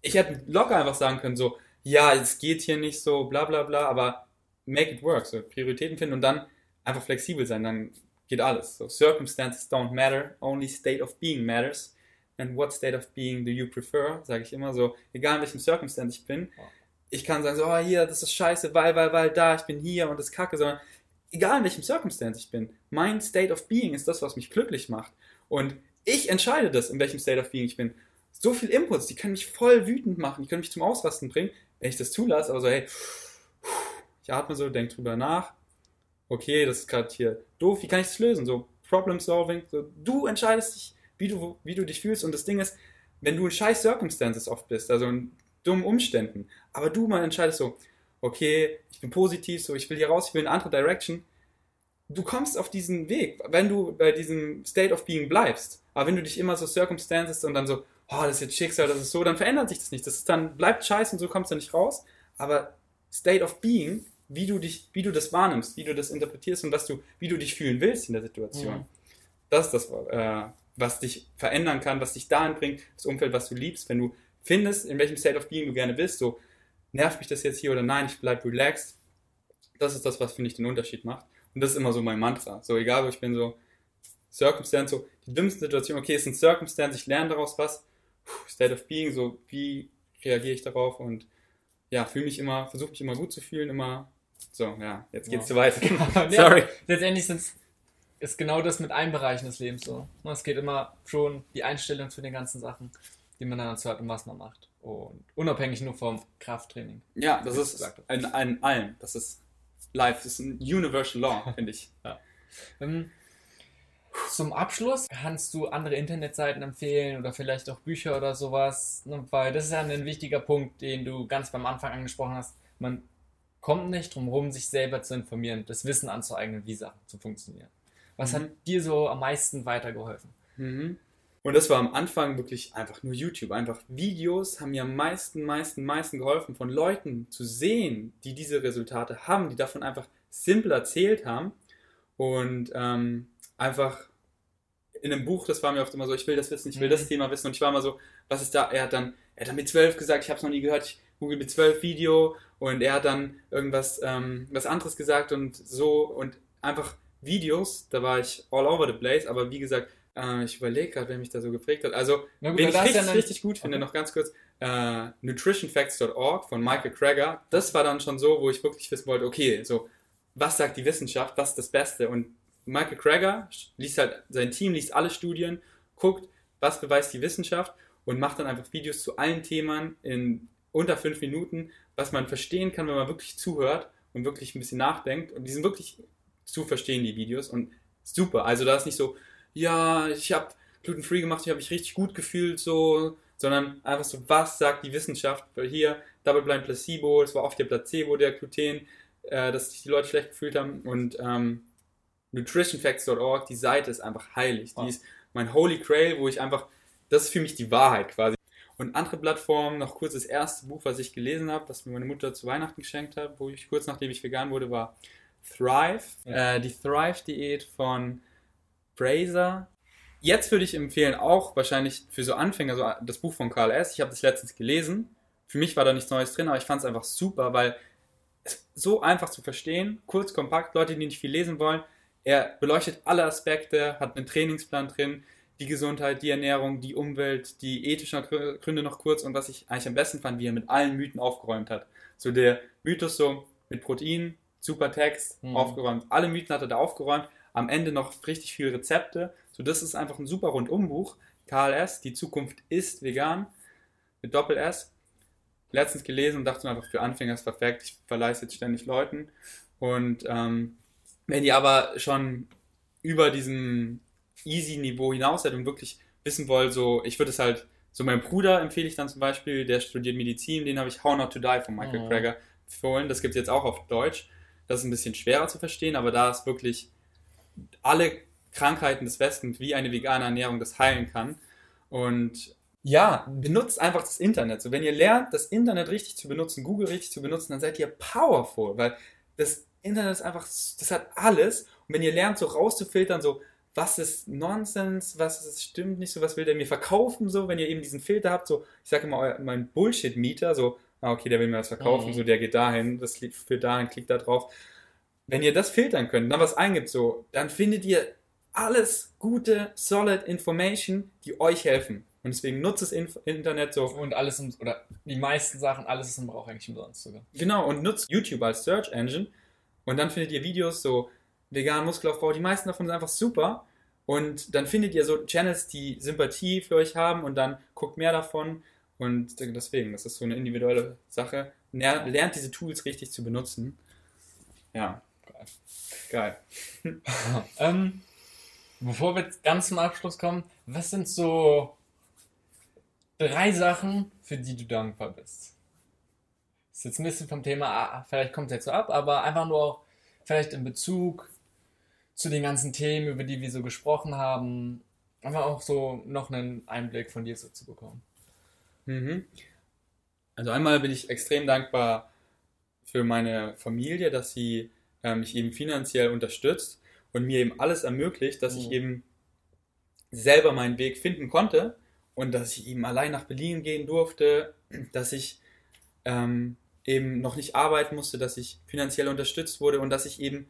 Ich hätte locker einfach sagen können, so, ja, es geht hier nicht so, bla bla bla, aber make it work, so Prioritäten finden und dann einfach flexibel sein, dann geht alles. So, circumstances don't matter, only state of being matters and what state of being do you prefer, sage ich immer so, egal in welchem Circumstance ich bin. Ich kann sagen so, oh hier, das ist scheiße, weil, weil, weil, da, ich bin hier und das ist kacke, sondern egal in welchem Circumstance ich bin, mein state of being ist das, was mich glücklich macht. Und ich entscheide das, in welchem state of being ich bin. So viel Inputs, die können mich voll wütend machen, die können mich zum Ausrasten bringen, wenn ich das zulasse, aber so, hey, ich atme so, denk drüber nach, okay, das ist gerade hier doof, wie kann ich das lösen? So, Problem Solving, so, du entscheidest dich, wie du, wie du dich fühlst. Und das Ding ist, wenn du in scheiß Circumstances oft bist, also in dummen Umständen, aber du mal entscheidest so, okay, ich bin positiv, so, ich will hier raus, ich will in eine andere Direction, du kommst auf diesen Weg, wenn du bei diesem State of Being bleibst. Aber wenn du dich immer so Circumstances und dann so, oh, das ist jetzt Schicksal, das ist so, dann verändert sich das nicht. Das ist dann, bleibt scheiße und so kommst du nicht raus. Aber State of Being, wie du dich, wie du das wahrnimmst, wie du das interpretierst und was du, wie du dich fühlen willst in der Situation. Mhm. Das ist das, äh, was dich verändern kann, was dich dahin bringt, das Umfeld, was du liebst, wenn du findest, in welchem State of Being du gerne bist, so nervt mich das jetzt hier oder nein, ich bleib relaxed. Das ist das, was finde ich den Unterschied macht. Und das ist immer so mein Mantra. So egal, wo ich bin, so Circumstance, so die dümmsten Situationen, okay, es ein Circumstance, ich lerne daraus was. State of Being, so wie reagiere ich darauf und ja, fühle mich immer, versuche mich immer gut zu fühlen, immer so, ja, jetzt geht's wow. zu weit. Sorry. Ja, letztendlich sind's ist genau das mit allen Bereichen des Lebens so. Es geht immer schon die Einstellung zu den ganzen Sachen, die man dann dazu hat und was man macht. Und unabhängig nur vom Krafttraining. Ja, das ist in, in allem. Das ist live. Das ist ein Universal Law, finde ich. Ja. Ähm, zum Abschluss kannst du andere Internetseiten empfehlen oder vielleicht auch Bücher oder sowas, ne, weil das ist ja ein wichtiger Punkt, den du ganz beim Anfang angesprochen hast. Man kommt nicht drum herum, sich selber zu informieren, das Wissen anzueignen, wie Sachen zu funktionieren. Was mhm. hat dir so am meisten weitergeholfen? Mhm. Und das war am Anfang wirklich einfach nur YouTube. Einfach Videos haben mir am meisten, meisten, meisten geholfen, von Leuten zu sehen, die diese Resultate haben, die davon einfach simpel erzählt haben. Und ähm, einfach in einem Buch, das war mir oft immer so, ich will das wissen, ich will mhm. das Thema wissen. Und ich war immer so, was ist da? Er hat dann, er hat dann mit zwölf gesagt, ich habe es noch nie gehört, ich google mit zwölf Video und er hat dann irgendwas ähm, was anderes gesagt und so und einfach Videos, da war ich all over the place, aber wie gesagt, äh, ich überlege gerade, wer mich da so geprägt hat. Also, gut, wen ich richtig, ja richtig gut finde, okay. noch ganz kurz, äh, nutritionfacts.org von Michael Krager, das war dann schon so, wo ich wirklich wissen wollte, okay, so, was sagt die Wissenschaft, was ist das Beste? Und Michael Krager liest halt, sein Team liest alle Studien, guckt, was beweist die Wissenschaft und macht dann einfach Videos zu allen Themen in unter fünf Minuten, was man verstehen kann, wenn man wirklich zuhört und wirklich ein bisschen nachdenkt. Und die sind wirklich zu verstehen, die Videos. Und super. Also da ist nicht so, ja, ich habe gluten-free gemacht, ich habe mich richtig gut gefühlt, so, sondern einfach so, was sagt die Wissenschaft? Weil hier Double-Blind Placebo, es war oft der Placebo, der Gluten, äh, dass sich die Leute schlecht gefühlt haben. Und ähm, nutritionfacts.org, die Seite ist einfach heilig. Die ist mein Holy Grail, wo ich einfach, das ist für mich die Wahrheit quasi. Und andere Plattformen, noch kurz das erste Buch, was ich gelesen habe, was mir meine Mutter zu Weihnachten geschenkt hat, wo ich kurz nachdem ich vegan wurde, war Thrive, ja. äh, die Thrive-Diät von Fraser. Jetzt würde ich empfehlen, auch wahrscheinlich für so Anfänger, so das Buch von Karl S. Ich habe das letztens gelesen. Für mich war da nichts Neues drin, aber ich fand es einfach super, weil es so einfach zu verstehen, kurz, kompakt, Leute, die nicht viel lesen wollen. Er beleuchtet alle Aspekte, hat einen Trainingsplan drin, die Gesundheit, die Ernährung, die Umwelt, die ethischen Gründe noch kurz und was ich eigentlich am besten fand, wie er mit allen Mythen aufgeräumt hat. So der Mythos so mit Protein, super Text, mhm. aufgeräumt. Alle Mythen hat er da aufgeräumt. Am Ende noch richtig viele Rezepte. So, das ist einfach ein super Rundumbuch. KLS, die Zukunft ist vegan. Mit Doppel S. Letztens gelesen und dachte mir einfach, für Anfänger ist perfekt. Ich verleihe es jetzt ständig Leuten. Und ähm, wenn ihr aber schon über diesem Easy-Niveau hinaus seid und wirklich wissen wollt, so, ich würde es halt, so meinem Bruder empfehle ich dann zum Beispiel, der studiert Medizin, den habe ich How Not to Die von Michael oh. Greger empfohlen. Das gibt es jetzt auch auf Deutsch. Das ist ein bisschen schwerer zu verstehen, aber da ist wirklich alle Krankheiten des Westens, wie eine vegane Ernährung das heilen kann. Und ja, benutzt einfach das Internet. So, wenn ihr lernt, das Internet richtig zu benutzen, Google richtig zu benutzen, dann seid ihr powerful, weil das Internet ist einfach, das hat alles. Und wenn ihr lernt, so rauszufiltern, so, was ist Nonsens, was ist, stimmt nicht so, was will der mir verkaufen, so, wenn ihr eben diesen Filter habt, so, ich sage immer, mein Bullshit-Mieter, so, ah, okay, der will mir was verkaufen, mhm. so, der geht dahin, das führt dahin, klickt da drauf. Wenn ihr das filtern könnt, dann was eingibt, so, dann findet ihr alles gute, solid Information, die euch helfen. Und deswegen nutzt das Internet so. Und alles, um, oder die meisten Sachen, alles ist im Brauch eigentlich umsonst sogar. Genau, und nutzt YouTube als Search Engine. Und dann findet ihr Videos so veganen Muskelaufbau. Die meisten davon sind einfach super. Und dann findet ihr so Channels, die Sympathie für euch haben und dann guckt mehr davon. Und deswegen, das ist so eine individuelle Sache. Lernt diese Tools richtig zu benutzen. Ja. Geil. Geil. ähm, bevor wir ganz zum Abschluss kommen, was sind so drei Sachen, für die du dankbar bist? Ist jetzt ein bisschen vom Thema, ah, vielleicht kommt es jetzt so ab, aber einfach nur vielleicht in Bezug zu den ganzen Themen, über die wir so gesprochen haben, einfach auch so noch einen Einblick von dir so zu bekommen. Mhm. Also einmal bin ich extrem dankbar für meine Familie, dass sie äh, mich eben finanziell unterstützt und mir eben alles ermöglicht, dass mhm. ich eben selber meinen Weg finden konnte und dass ich eben allein nach Berlin gehen durfte, dass ich ähm, eben noch nicht arbeiten musste, dass ich finanziell unterstützt wurde und dass ich eben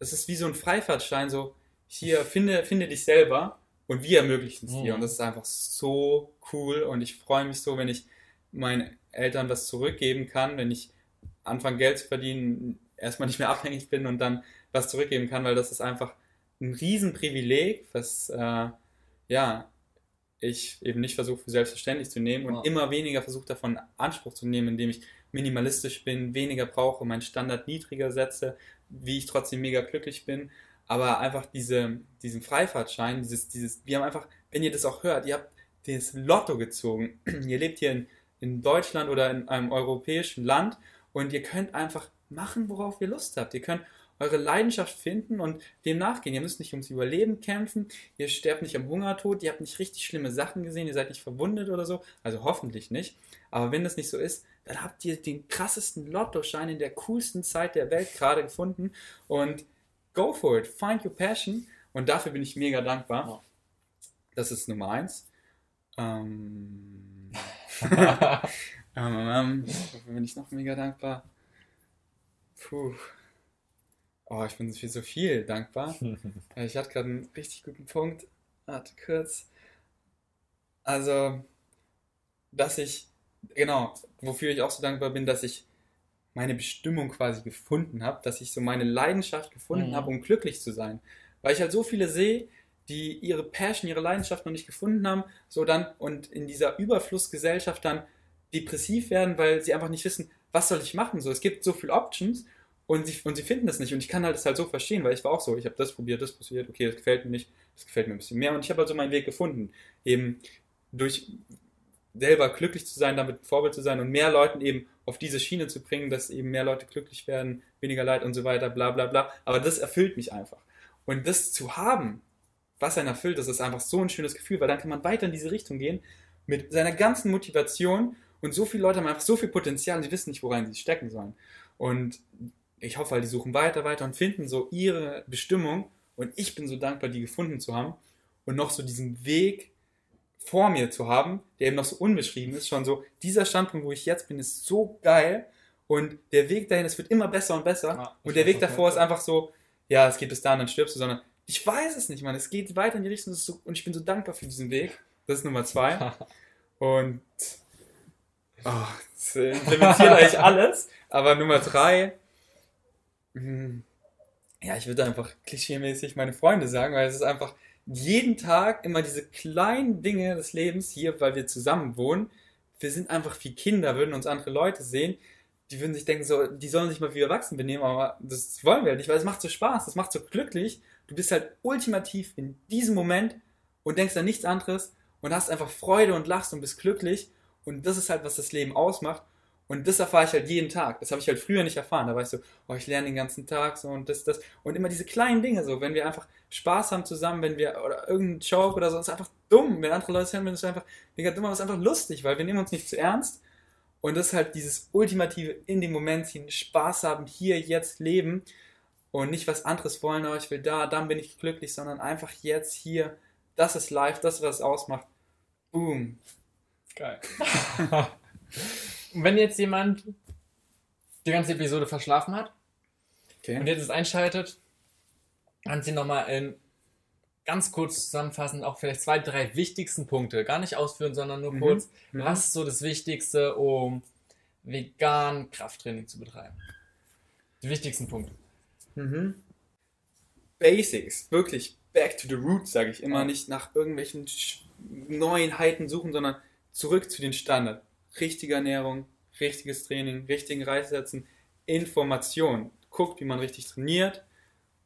das ist wie so ein Freifahrtschein, so hier, finde, finde dich selber und wir ermöglichen es dir. Und das ist einfach so cool und ich freue mich so, wenn ich meinen Eltern was zurückgeben kann, wenn ich anfange Geld zu verdienen, erstmal nicht mehr abhängig bin und dann was zurückgeben kann, weil das ist einfach ein Riesenprivileg, was äh, ja ich eben nicht versuche für selbstverständlich zu nehmen und ja. immer weniger versuche davon Anspruch zu nehmen, indem ich minimalistisch bin, weniger brauche, meinen Standard niedriger setze, wie ich trotzdem mega glücklich bin. Aber einfach diese, diesen Freifahrtschein, dieses, dieses, wir haben einfach, wenn ihr das auch hört, ihr habt das Lotto gezogen. ihr lebt hier in, in Deutschland oder in einem europäischen Land und ihr könnt einfach machen, worauf ihr Lust habt. Ihr könnt eure Leidenschaft finden und dem nachgehen. Ihr müsst nicht ums Überleben kämpfen, ihr sterbt nicht am Hungertod, ihr habt nicht richtig schlimme Sachen gesehen, ihr seid nicht verwundet oder so, also hoffentlich nicht. Aber wenn das nicht so ist, dann habt ihr den krassesten Lottoschein in der coolsten Zeit der Welt gerade gefunden und go for it, find your passion und dafür bin ich mega dankbar. Das ist Nummer eins. Ähm, ähm, ähm, dafür bin ich noch mega dankbar. Puh. Oh, ich bin für so viel dankbar. ich hatte gerade einen richtig guten Punkt. Warte kurz. Also, dass ich genau, wofür ich auch so dankbar bin, dass ich meine Bestimmung quasi gefunden habe, dass ich so meine Leidenschaft gefunden mhm. habe, um glücklich zu sein. Weil ich halt so viele sehe, die ihre Passion, ihre Leidenschaft noch nicht gefunden haben, so dann und in dieser Überflussgesellschaft dann depressiv werden, weil sie einfach nicht wissen, was soll ich machen? So, es gibt so viele Options und sie, und sie finden das nicht. Und ich kann halt das halt so verstehen, weil ich war auch so, ich habe das probiert, das probiert, okay, das gefällt mir nicht, das gefällt mir ein bisschen mehr. Und ich habe halt so meinen Weg gefunden. Eben durch selber glücklich zu sein, damit Vorbild zu sein und mehr Leuten eben auf diese Schiene zu bringen, dass eben mehr Leute glücklich werden, weniger Leid und so weiter, bla bla bla. Aber das erfüllt mich einfach. Und das zu haben, was einen erfüllt, das ist einfach so ein schönes Gefühl, weil dann kann man weiter in diese Richtung gehen mit seiner ganzen Motivation und so viele Leute haben einfach so viel Potenzial und sie wissen nicht, woran sie stecken sollen. Und ich hoffe halt, die suchen weiter, weiter und finden so ihre Bestimmung. Und ich bin so dankbar, die gefunden zu haben und noch so diesen Weg vor mir zu haben, der eben noch so unbeschrieben ist. Schon so, dieser Standpunkt, wo ich jetzt bin, ist so geil. Und der Weg dahin, es wird immer besser und besser. Ja, und der Weg davor ist einfach so, ja, es geht bis dahin, dann stirbst du, sondern ich weiß es nicht, Mann. Es geht weiter in die Richtung so, und ich bin so dankbar für diesen Weg. Das ist Nummer zwei. und oh, das implementiert eigentlich alles. Aber Nummer drei, hm, ja, ich würde einfach klischeemäßig meine Freunde sagen, weil es ist einfach jeden Tag immer diese kleinen Dinge des Lebens hier, weil wir zusammen wohnen. Wir sind einfach wie Kinder, würden uns andere Leute sehen, die würden sich denken, so, die sollen sich mal wie erwachsen benehmen, aber das wollen wir halt nicht, weil es macht so Spaß, das macht so glücklich. Du bist halt ultimativ in diesem Moment und denkst an nichts anderes und hast einfach Freude und lachst und bist glücklich. Und das ist halt, was das Leben ausmacht. Und das erfahre ich halt jeden Tag. Das habe ich halt früher nicht erfahren. Da war ich so, oh, ich lerne den ganzen Tag so und das, das. Und immer diese kleinen Dinge so, wenn wir einfach Spaß haben zusammen, wenn wir, oder irgendein Joke oder so, ist einfach dumm. Wenn andere Leute hören, ist es einfach mega dumm, aber es ist einfach lustig, weil wir nehmen uns nicht zu ernst. Und das ist halt dieses ultimative in dem Moment hin, Spaß haben, hier, jetzt leben und nicht was anderes wollen, aber ich will da, dann bin ich glücklich, sondern einfach jetzt, hier, das ist live, das, was es ausmacht. Boom. Geil. Und wenn jetzt jemand die ganze Episode verschlafen hat okay. und jetzt es einschaltet, kann sie nochmal in ganz kurz zusammenfassen, auch vielleicht zwei, drei wichtigsten Punkte, gar nicht ausführen, sondern nur mhm. kurz. Mhm. Was ist so das Wichtigste, um vegan Krafttraining zu betreiben? Die wichtigsten Punkte. Mhm. Basics, wirklich back to the roots, sage ich immer, nicht nach irgendwelchen Neuheiten suchen, sondern zurück zu den Standards richtige Ernährung, richtiges Training, richtigen Reissätzen, Information. Guckt, wie man richtig trainiert,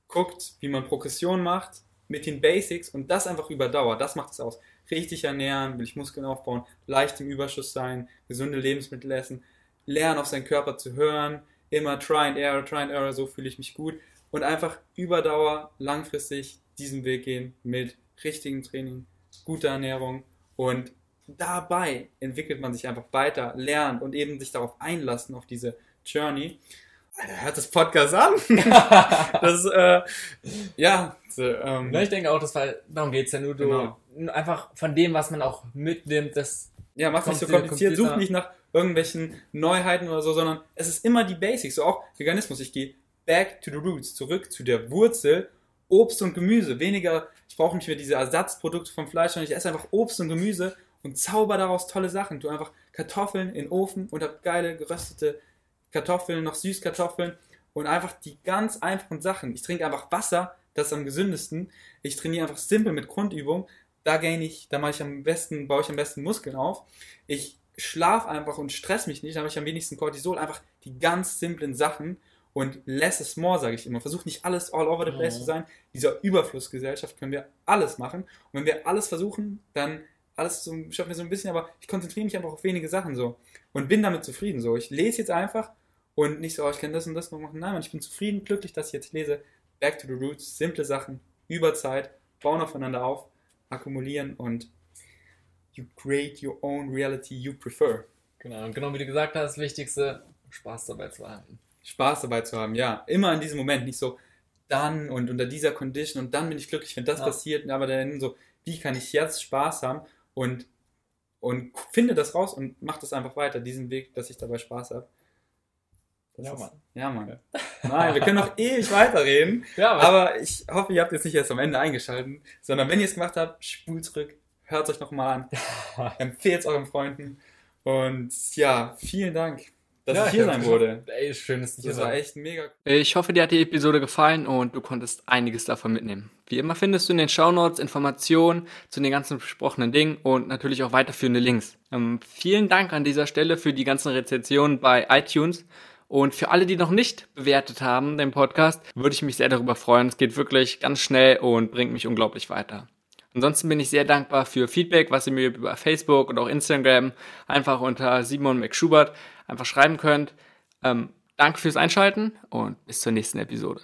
guckt, wie man Progression macht mit den Basics und das einfach über Dauer. Das macht es aus. Richtig ernähren, will ich Muskeln aufbauen, leicht im Überschuss sein, gesunde Lebensmittel essen, lernen auf seinen Körper zu hören, immer try and error, try and error, so fühle ich mich gut und einfach über Dauer langfristig diesen Weg gehen mit richtigem Training, guter Ernährung und dabei entwickelt man sich einfach weiter, lernt und eben sich darauf einlassen, auf diese Journey. Alter, hört das Podcast an. das, äh, ja. So, ähm, ja. Ich denke auch, das war, darum geht's ja nur, du, genau. einfach von dem, was man auch mitnimmt, das. Ja, mach nicht so kompliziert, such nicht nach irgendwelchen Neuheiten oder so, sondern es ist immer die Basics, so auch Veganismus. Ich gehe back to the roots, zurück zu der Wurzel, Obst und Gemüse. Weniger, ich brauche nicht mehr diese Ersatzprodukte vom Fleisch, sondern ich esse einfach Obst und Gemüse und zauber daraus tolle Sachen. Du einfach Kartoffeln in den Ofen und hab geile geröstete Kartoffeln, noch Süßkartoffeln und einfach die ganz einfachen Sachen. Ich trinke einfach Wasser, das ist am gesündesten. Ich trainiere einfach simpel mit Grundübung. Da gain ich, da mache ich am besten, baue ich am besten Muskeln auf. Ich schlaf einfach und stress mich nicht, da habe ich am wenigsten Cortisol. Einfach die ganz simplen Sachen und less is more, sage ich immer. Versuch nicht alles all over the place mhm. zu sein. Dieser Überflussgesellschaft können wir alles machen. Und wenn wir alles versuchen, dann alles so, schaut mir so ein bisschen, aber ich konzentriere mich einfach auf wenige Sachen so und bin damit zufrieden so. Ich lese jetzt einfach und nicht so, oh, ich kann das und das noch machen. Nein, ich bin zufrieden, glücklich, dass ich jetzt lese. Back to the roots, simple Sachen, über Zeit, bauen aufeinander auf, akkumulieren und you create your own reality you prefer. Genau, und genau wie du gesagt hast, das Wichtigste, Spaß dabei zu haben. Spaß dabei zu haben, ja. Immer in diesem Moment, nicht so dann und unter dieser Condition und dann bin ich glücklich, wenn das ja. passiert, aber dann so, wie kann ich jetzt Spaß haben und, und finde das raus und mache das einfach weiter, diesen Weg, dass ich dabei Spaß habe. ja, Mann. Ja, Mann. Nein, wir können noch ewig weiterreden. Ja, aber ich hoffe, ihr habt jetzt nicht erst am Ende eingeschaltet, sondern wenn ihr es gemacht habt, spult zurück, hört es euch nochmal an, empfehlt es euren Freunden. Und ja, vielen Dank, dass Ja, ich hier sein wurde. Ey, schön, dass du hier Das war echt mega cool. Ich hoffe, dir hat die Episode gefallen und du konntest einiges davon mitnehmen. Wie immer findest du in den Shownotes Informationen zu den ganzen besprochenen Dingen und natürlich auch weiterführende Links. Ähm, vielen Dank an dieser Stelle für die ganzen Rezensionen bei iTunes. Und für alle, die noch nicht bewertet haben, den Podcast, würde ich mich sehr darüber freuen. Es geht wirklich ganz schnell und bringt mich unglaublich weiter. Ansonsten bin ich sehr dankbar für Feedback, was ihr mir über Facebook und auch Instagram einfach unter Simon McSchubert einfach schreiben könnt. Ähm, danke fürs Einschalten und bis zur nächsten Episode.